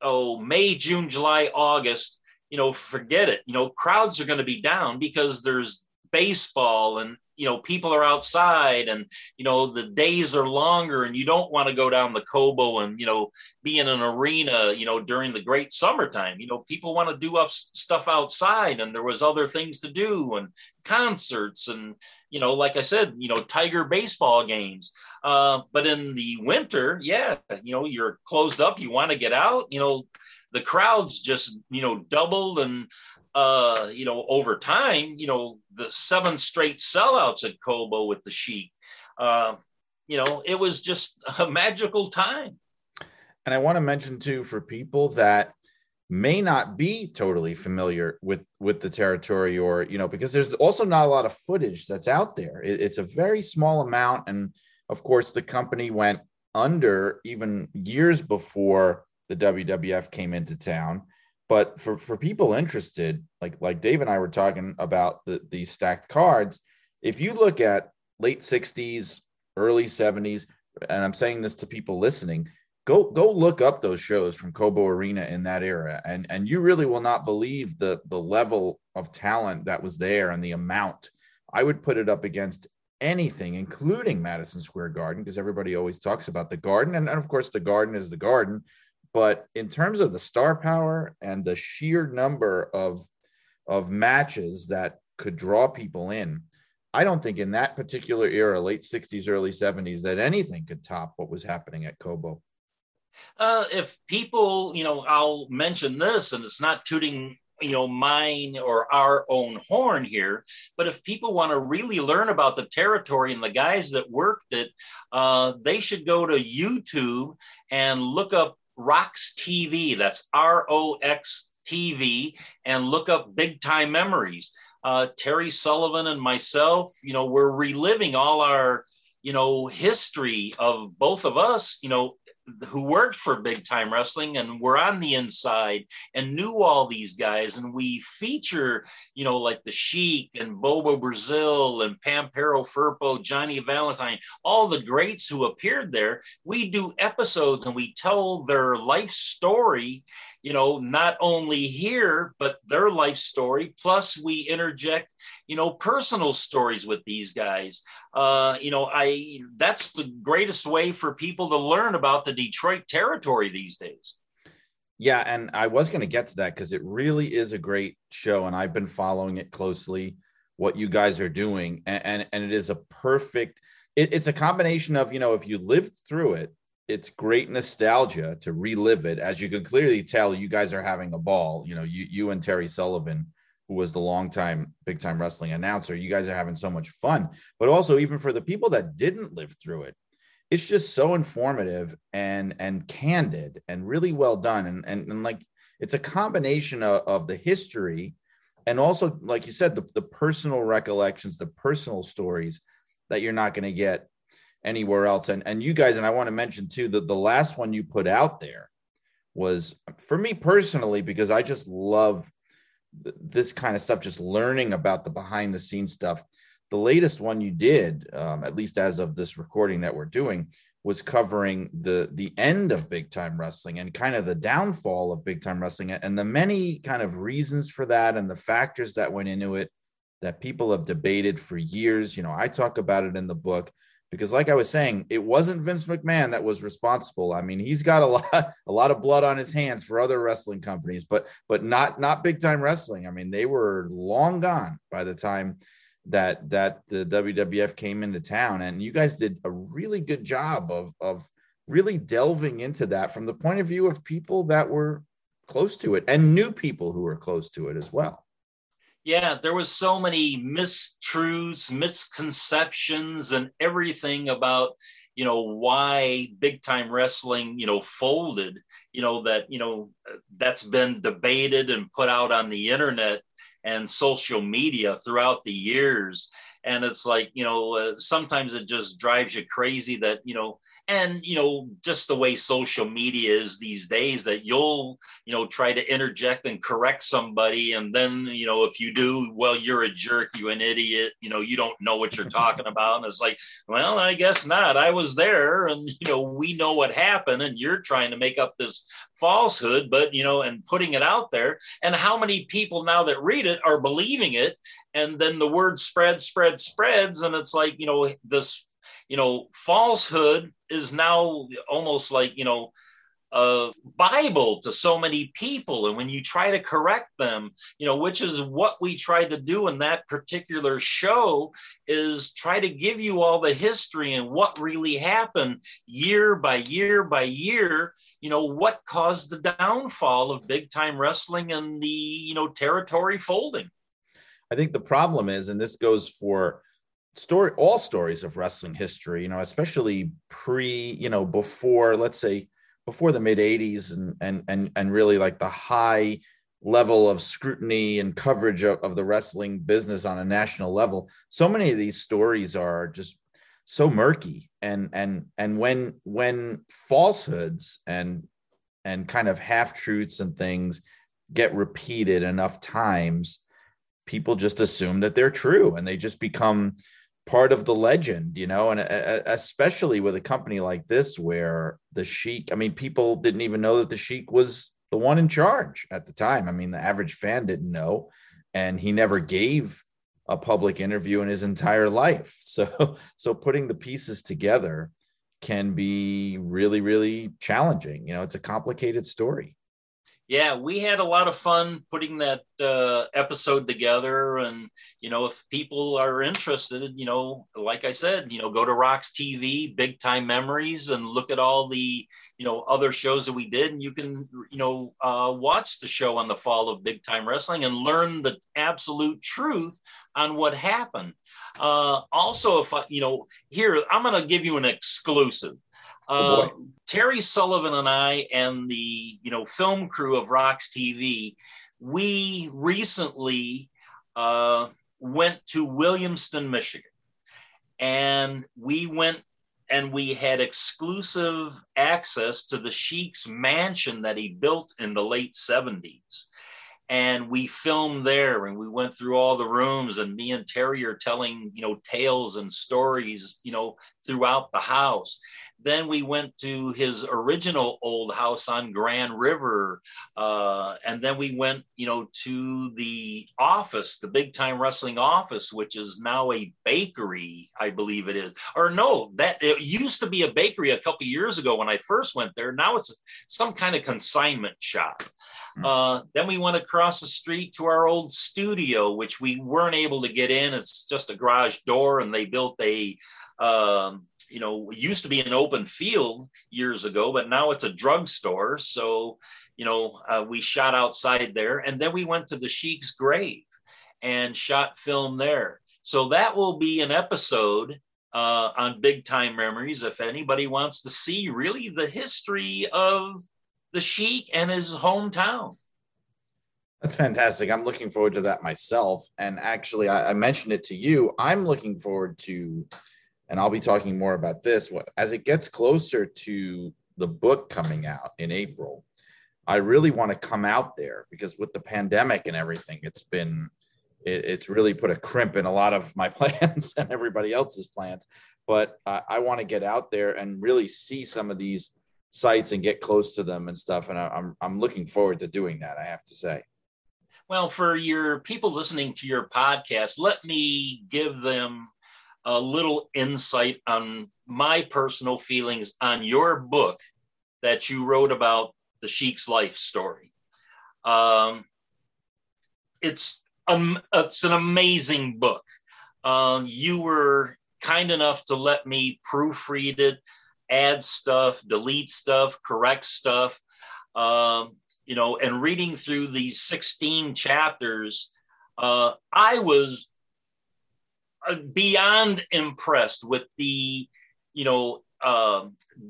oh May, June, July, August, you know, forget it. You know, crowds are going to be down because there's baseball and you know people are outside and you know the days are longer and you don't want to go down the Cobo and you know be in an arena you know during the great summertime you know people want to do stuff outside and there was other things to do and concerts and you know like i said you know tiger baseball games uh, but in the winter yeah you know you're closed up you want to get out you know the crowds just you know doubled and uh, you know, over time, you know, the seven straight sellouts at Cobo with the Sheik, uh, you know, it was just a magical time. And I want to mention too for people that may not be totally familiar with with the territory, or you know, because there's also not a lot of footage that's out there. It, it's a very small amount, and of course, the company went under even years before the WWF came into town but for for people interested like like dave and i were talking about the these stacked cards if you look at late 60s early 70s and i'm saying this to people listening go go look up those shows from cobo arena in that era and and you really will not believe the the level of talent that was there and the amount i would put it up against anything including madison square garden because everybody always talks about the garden and, and of course the garden is the garden but in terms of the star power and the sheer number of of matches that could draw people in, I don't think in that particular era, late 60s, early 70s, that anything could top what was happening at Cobo. Uh, if people, you know, I'll mention this, and it's not tooting, you know, mine or our own horn here, but if people want to really learn about the territory and the guys that worked it, uh, they should go to YouTube and look up Rox TV. That's R O X TV, and look up Big Time Memories. Uh, Terry Sullivan and myself, you know, we're reliving all our, you know, history of both of us, you know, who worked for Big Time Wrestling and were on the inside and knew all these guys. And we feature, you know, like the Sheik and Bobo Brazil and Pampero Firpo, Johnny Valentine, all the greats who appeared there. We do episodes and we tell their life story you know, not only here, but their life story. Plus, we interject, you know, personal stories with these guys. Uh, you know, I that's the greatest way for people to learn about the Detroit territory these days. Yeah, and I was going to get to that because it really is a great show, and I've been following it closely. What you guys are doing, and and, and it is a perfect. It, it's a combination of you know if you lived through it it's great nostalgia to relive it. As you can clearly tell, you guys are having a ball. You know, you you and Terry Sullivan, who was the longtime big time wrestling announcer, you guys are having so much fun. But also, even for the people that didn't live through it, it's just so informative and and candid and really well done. And and, and like it's a combination of, of the history and also, like you said, the, the personal recollections, the personal stories that you're not going to get anywhere else. And and you guys, and I want to mention too that the last one you put out there was for me personally because I just love this kind of stuff, just learning about the behind the scenes stuff. The latest one you did, um, at least as of this recording that we're doing, was covering the the end of big time wrestling and kind of the downfall of big time wrestling and the many kind of reasons for that and the factors that went into it that people have debated for years. You know, I talk about it in the book because like I was saying, it wasn't Vince McMahon that was responsible. I mean, he's got a lot a lot of blood on his hands for other wrestling companies, but but not not big time wrestling. I mean, they were long gone by the time that that the WWF came into town and you guys did a really good job of of really delving into that from the point of view of people that were close to it and new people who were close to it as well yeah there was so many mistruths misconceptions and everything about you know why big time wrestling you know folded you know that you know that's been debated and put out on the internet and social media throughout the years. And it's like you know uh, sometimes it just drives you crazy that you know and you know just the way social media is these days that you'll you know try to interject and correct somebody and then you know if you do well you're a jerk you an idiot you know you don't know what you're talking about. And it's like well i guess not. I was there and you know we know what happened and you're trying to make up this falsehood but you know and putting it out there. And how many people now that read it are believing it? And then the word spreads spreads spreads. And it's like you know this you know falsehood is now almost like you know a bible to so many people. And when you try to correct them you know which is what we tried to do in that particular show is try to give you all the history and what really happened year by year by year you know what caused the downfall of big time wrestling and the you know territory folding. I think the problem is and this goes for story all stories of wrestling history you know especially pre you know before let's say before the mid 80s and and and and really like the high level of scrutiny and coverage of, of the wrestling business on a national level. So many of these stories are just so murky and and and when when falsehoods and and kind of half truths and things get repeated enough times people just assume that they're true and they just become part of the legend, you know, and uh, uh, especially with a company like this where the Sheik, I mean, people didn't even know that the Sheik was the one in charge at the time. I mean, the average fan didn't know, and he never gave a public interview in his entire life. So, so putting the pieces together can be really, really challenging. You know, it's a complicated story yeah, we had a lot of fun putting that uh, episode together. And, you know, if people are interested, you know, like I said, you know, go to Rox TV, Big Time Memories, and look at all the, you know, other shows that we did. And you can, you know, uh, watch the show on the fall of Big Time Wrestling and learn the absolute truth on what happened. Uh, also, if I, you know, here, I'm going to give you an exclusive. Oh, Terry Sullivan and I and the you know film crew of Rox TV, we recently uh, went to Williamston, Michigan, and we went and we had exclusive access to the Sheik's mansion that he built in the late 70s. And we filmed there and we went through all the rooms and me and Terry are telling, you know, tales and stories, you know, throughout the house then we went to his original old house on Grand River. Uh, and then we went, you know, to the office, the big time wrestling office, which is now a bakery, I believe it is. Or no, that it used to be a bakery a couple years ago when I first went there. Now it's some kind of consignment shop. Hmm. Uh, then we went across the street to our old studio, which we weren't able to get in. It's just a garage door, and they built a um, you know, used to be an open field years ago, but now it's a drugstore. So, you know, uh, we shot outside there, and then we went to the Sheik's grave and shot film there. So that will be an episode uh, on Big Time Memories if anybody wants to see really the history of the Sheik and his hometown. That's fantastic. I'm looking forward to that myself. And actually, I, I mentioned it to you. I'm looking forward to and I'll be talking more about this as it gets closer to the book coming out in April. I really want to come out there because with the pandemic and everything, it's been it, it's really put a crimp in a lot of my plans and everybody else's plans. But uh, I want to get out there and really see some of these sites and get close to them and stuff. And I, I'm I'm looking forward to doing that. I have to say. Well, for your people listening to your podcast, let me give them a little insight on my personal feelings on your book that you wrote about the Sheik's life story. Um, it's um, it's an amazing book. Uh, you were kind enough to let me proofread it, add stuff, delete stuff, correct stuff. Um, you know, and reading through these 16 chapters, uh, I was beyond impressed with the, you know, uh,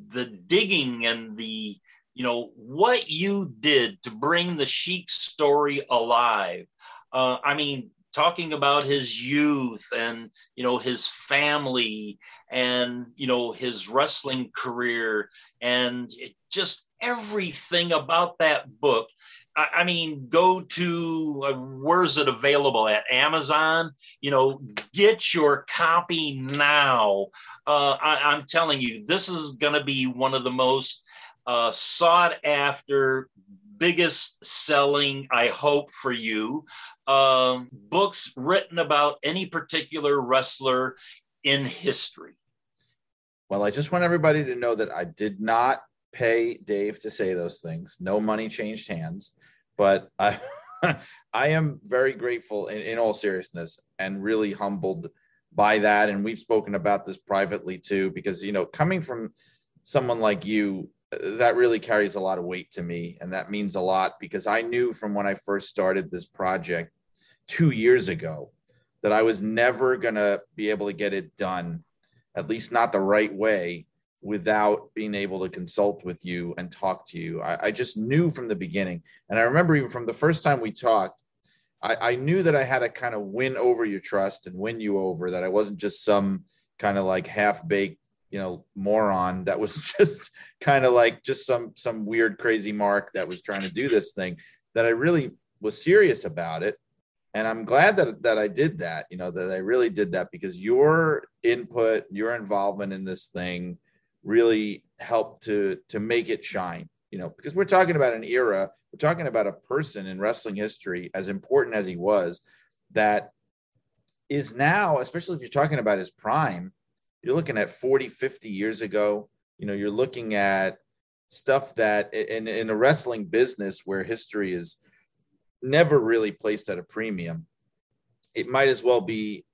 the digging and the, you know, what you did to bring the Sheik story alive. Uh, I mean, talking about his youth and you know his family and you know his wrestling career and just everything about that book I, mean, go to uh, where's it available at Amazon? You know, get your copy now. Uh, I, am telling you, this is going to be one of the most uh, sought after, biggest selling, I hope, for you. Um, books written about any particular wrestler in history. Well, I just want everybody to know that I did not pay Dave to say those things. No money changed hands, but I, I am very grateful in, in all seriousness and really humbled by that. And we've spoken about this privately too, because, you know, coming from someone like you, uh, that really carries a lot of weight to me. And that means a lot because I knew from when I first started this project two years ago that I was never going to be able to get it done, at least not the right way, without being able to consult with you and talk to you. I, I, just knew from the beginning. And I remember even from the first time we talked, I, I knew that I had to kind of win over your trust and win you over, that I wasn't just some kind of like half baked, you know, moron that was just kind of like just some some weird crazy mark that was trying to do this thing that I really was serious about it and i'm glad that that i did that you know that i really did that because your input your involvement in this thing really help to to make it shine you know because we're talking about an era we're talking about a person in wrestling history as important as he was that is now especially if you're talking about his prime you're looking at 40 50 years ago you know you're looking at stuff that in, in a wrestling business where history is never really placed at a premium it might as well be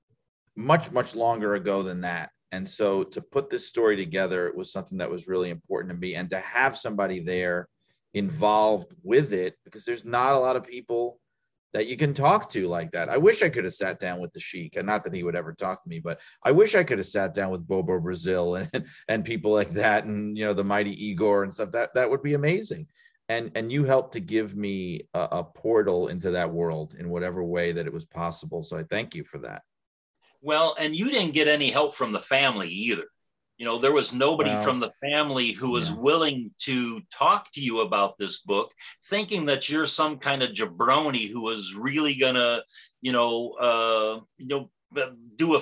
much much longer ago than that and so to put this story together was something that was really important to me. And to have somebody there involved with it, because there's not a lot of people that you can talk to like that. I wish I could have sat down with the Sheik, and not that he would ever talk to me, but I wish I could have sat down with Bobo Brazil and and people like that, and you know the mighty Igor and stuff. That that would be amazing. And and you helped to give me a, a portal into that world in whatever way that it was possible. So I thank you for that. Well, and you didn't get any help from the family either. You know, there was nobody well, from the family who was yeah. willing to talk to you about this book, thinking that you're some kind of jabroni who was really gonna, you know, uh, you know, do a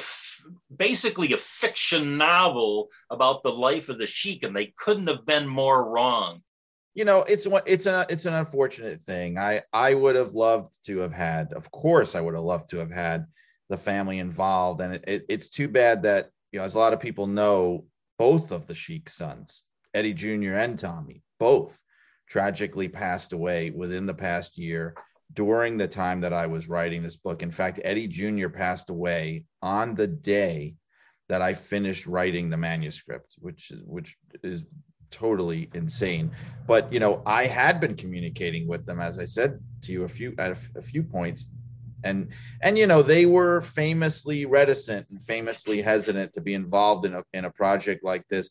basically a fiction novel about the life of the sheik, and they couldn't have been more wrong. You know, it's one, it's a it's an unfortunate thing. I I would have loved to have had, of course, I would have loved to have had the family involved. And it, it, it's too bad that, you know, as a lot of people know, both of the Sheik sons, Eddie Jr. and Tommy, both tragically passed away within the past year during the time that I was writing this book. In fact, Eddie Jr. passed away on the day that I finished writing the manuscript, which is which is totally insane. But you know, I had been communicating with them, as I said to you a few at a, a few points and and you know they were famously reticent and famously hesitant to be involved in a in a project like this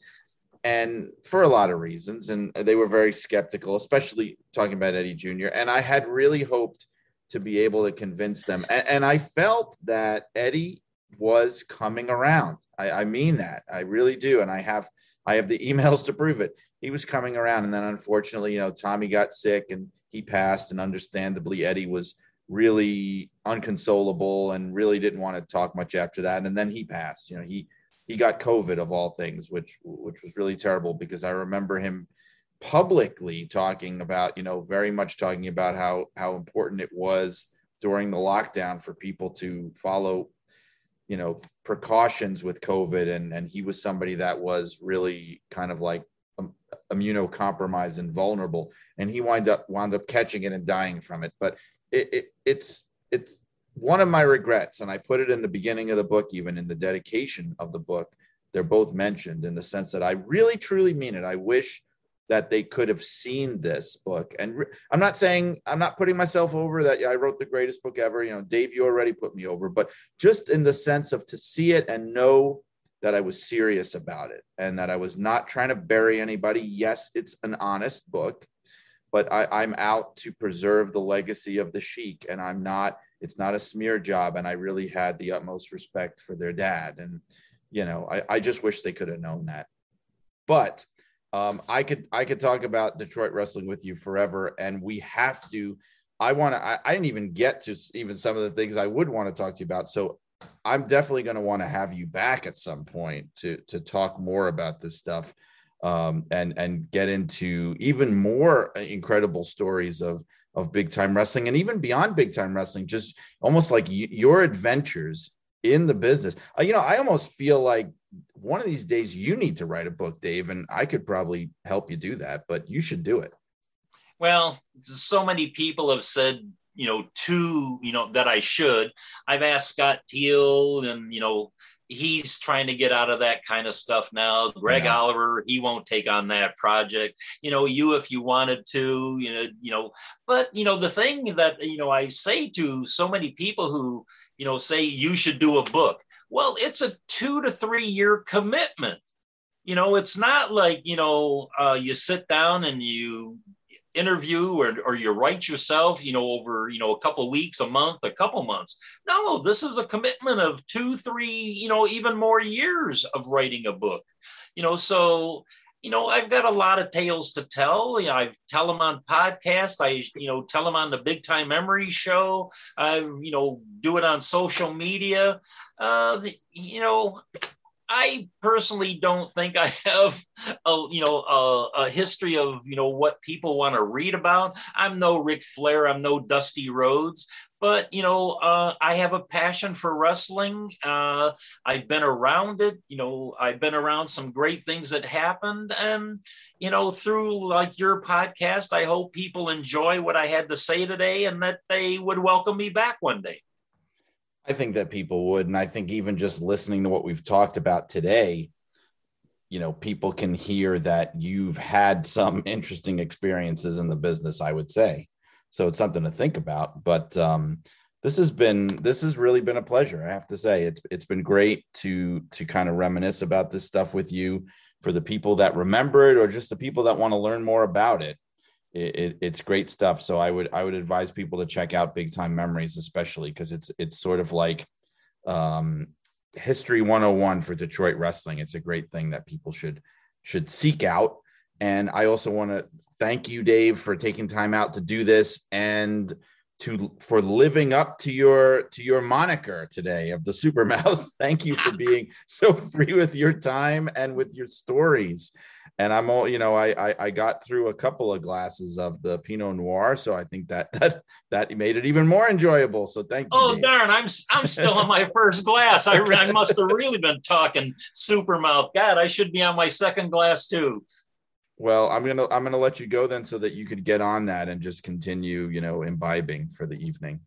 and for a lot of reasons and they were very skeptical especially talking about Eddie Jr and I had really hoped to be able to convince them and, and I felt that Eddie was coming around. I, I mean that. I really do and I have I have the emails to prove it. He was coming around and then unfortunately you know Tommy got sick and he passed and understandably Eddie was really unconsolable and really didn't want to talk much after that. And then he passed. You know, he he got COVID of all things, which which was really terrible because I remember him publicly talking about, you know, very much talking about how how important it was during the lockdown for people to follow, you know, precautions with COVID. And and he was somebody that was really kind of like um, immunocompromised and vulnerable and he wound up wound up catching it and dying from it but it, it, it's it's one of my regrets, and I put it in the beginning of the book, even in the dedication of the book. They're both mentioned in the sense that I really truly mean it. I wish that they could have seen this book. And re- I'm not saying I'm not putting myself over that I wrote the greatest book ever. You know, Dave, you already put me over, but just in the sense of to see it and know that I was serious about it and that I was not trying to bury anybody. Yes, it's an honest book but I, I'm out to preserve the legacy of the Sheik, and I'm not it's not a smear job. And I really had the utmost respect for their dad. And, you know, I, I just wish they could have known that. But um, I could I could talk about Detroit wrestling with you forever, and we have to. I want to. I, I didn't even get to even some of the things I would want to talk to you about. So I'm definitely going to want to have you back at some point to to talk more about this stuff um, and and get into even more incredible stories of of big time wrestling and even beyond big time wrestling just almost like y- your adventures in the business. Uh, you know i almost feel like one of these days you need to write a book dave and i could probably help you do that but you should do it. Well so many people have said you know to you know that i should. I've asked scott teal and you know he's trying to get out of that kind of stuff now. Greg yeah. Oliver, he won't take on that project. You know, you if you wanted to, you know, you know, but you know, the thing that you know I say to so many people who, you know, say you should do a book. Well, it's a two to three year commitment. You know, it's not like, you know, uh, you sit down and you interview or, or you write yourself, you know, over, you know, a couple weeks, a month, a couple months. No, this is a commitment of two, three, you know, even more years of writing a book. You know, so you know, I've got a lot of tales to tell. You know, I tell them on podcasts. I, you know, tell them on the Big Time Memory Show. I, you know, do it on social media. Uh, the, you know, I personally don't think I have a you know a, a, history of you know what people want to read about. I'm no Ric Flair. I'm no Dusty Rhodes. But you know, uh, I have a passion for wrestling. Uh, I've been around it. You know, I've been around some great things that happened, and you know, through like your podcast, I hope people enjoy what I had to say today, and that they would welcome me back one day. I think that people would. And I think even just listening to what we've talked about today, you know, people can hear that you've had some interesting experiences in the business, I would say. So it's something to think about. But um, this has been this has really been a pleasure. I have to say it's it's been great to to kind of reminisce about this stuff with you for the people that remember it or just the people that want to learn more about it it, it, it's great stuff. So I would I would advise people to check out Big Time Memories, especially because it's it's sort of like um, history 101 for Detroit wrestling. It's a great thing that people should should seek out. And I also want to thank you, Dave, for taking time out to do this and to for living up to your to your moniker today of the supermouth. thank you for being so free with your time and with your stories and I'm all, you know, I, I, I got through a couple of glasses of the Pinot Noir, so I think that that that made it even more enjoyable. So thank you. Oh Dave. darn, I'm I'm still on my first glass. I, I must have really been talking super mouth. God, I should be on my second glass too. Well, I'm gonna I'm gonna let you go then, so that you could get on that and just continue, you know, imbibing for the evening.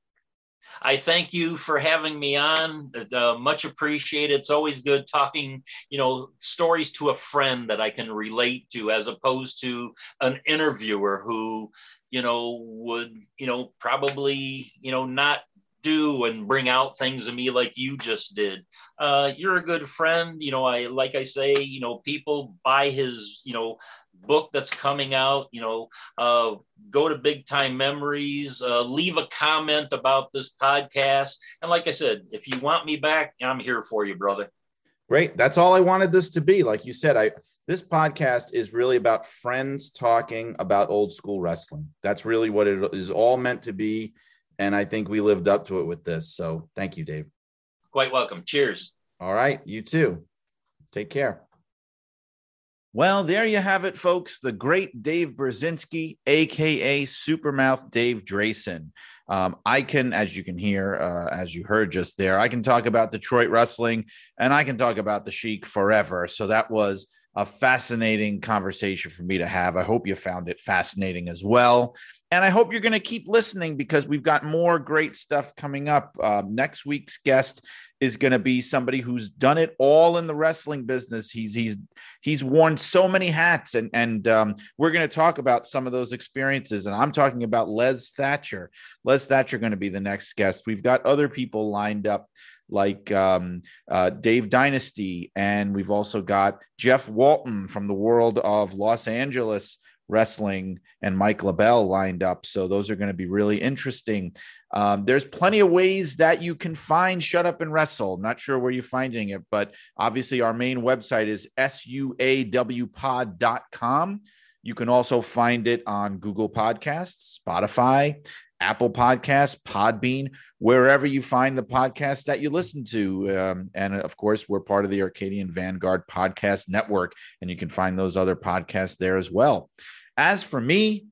I thank you for having me on. Uh, much appreciated. It's always good talking, you know, stories to a friend that I can relate to, as opposed to an interviewer who, you know, would, you know, probably, you know, not do and bring out things in me like you just did. Uh, you're a good friend. You know, I like I say, you know, people buy his, you know, book that's coming out. You know, uh, go to Big Time Memories, uh, leave a comment about this podcast. And like I said, if you want me back, I'm here for you, brother. Great. That's all I wanted this to be. Like you said, I this podcast is really about friends talking about old school wrestling. That's really what it is all meant to be. And I think we lived up to it with this. So thank you, Dave. Quite welcome. Cheers. All right. You too. Take care. Well, there you have it, folks. The great Dave Burzynski, aka Supermouth Dave Drason. Um, I can, as you can hear, uh, as you heard just there, I can talk about Detroit wrestling and I can talk about the Sheik forever. So that was a fascinating conversation for me to have. I hope you found it fascinating as well. And I hope you're going to keep listening because we've got more great stuff coming up. Uh, next week's guest is going to be somebody who's done it all in the wrestling business. He's he's he's worn so many hats, and and um, we're going to talk about some of those experiences. And I'm talking about Les Thatcher. Les Thatcher going to be the next guest. We've got other people lined up like um, uh, Dave Dynasty, and we've also got Jeff Walton from the world of Los Angeles Wrestling and Mike LeBell lined up. So those are going to be really interesting. Um, there's plenty of ways that you can find Shut Up and Wrestle. not sure where you're finding it, but obviously our main website is suawpod.com. You can also find it on Google Podcasts, Spotify, Apple Podcasts, Podbean, wherever you find the podcast that you listen to. Um, and of course, we're part of the Arcadian Vanguard Podcast Network, and you can find those other podcasts there as well. As for me,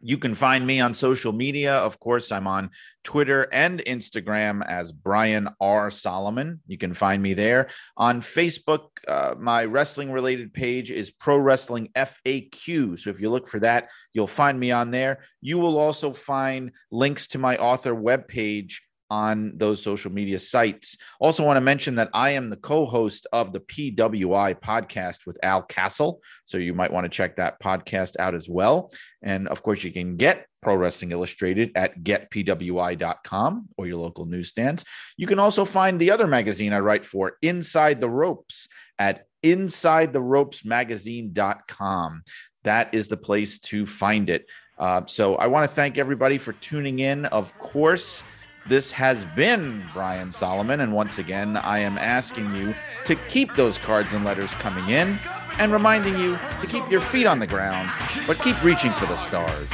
you can find me on social media. Of course, I'm on Twitter and Instagram as Brian R. Solomon. You can find me there. On Facebook, uh, my wrestling related page is Pro Wrestling FAQ. So if you look for that, you'll find me on there. You will also find links to my author webpage on those social media sites. Also, want to mention that I am the co host of the PWI podcast with Al Castle. So you might want to check that podcast out as well. And of course, you can get Pro Wrestling Illustrated at getpwi.com or your local newsstands. You can also find the other magazine I write for, Inside the Ropes, at insidetheropesmagazine.com. That is the place to find it. Uh, so I want to thank everybody for tuning in. Of course, this has been Brian Solomon. And once again, I am asking you to keep those cards and letters coming in and reminding you to keep your feet on the ground, but keep reaching for the stars.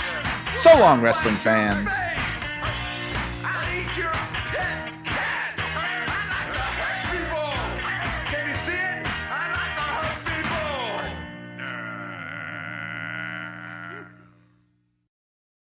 So long, wrestling fans.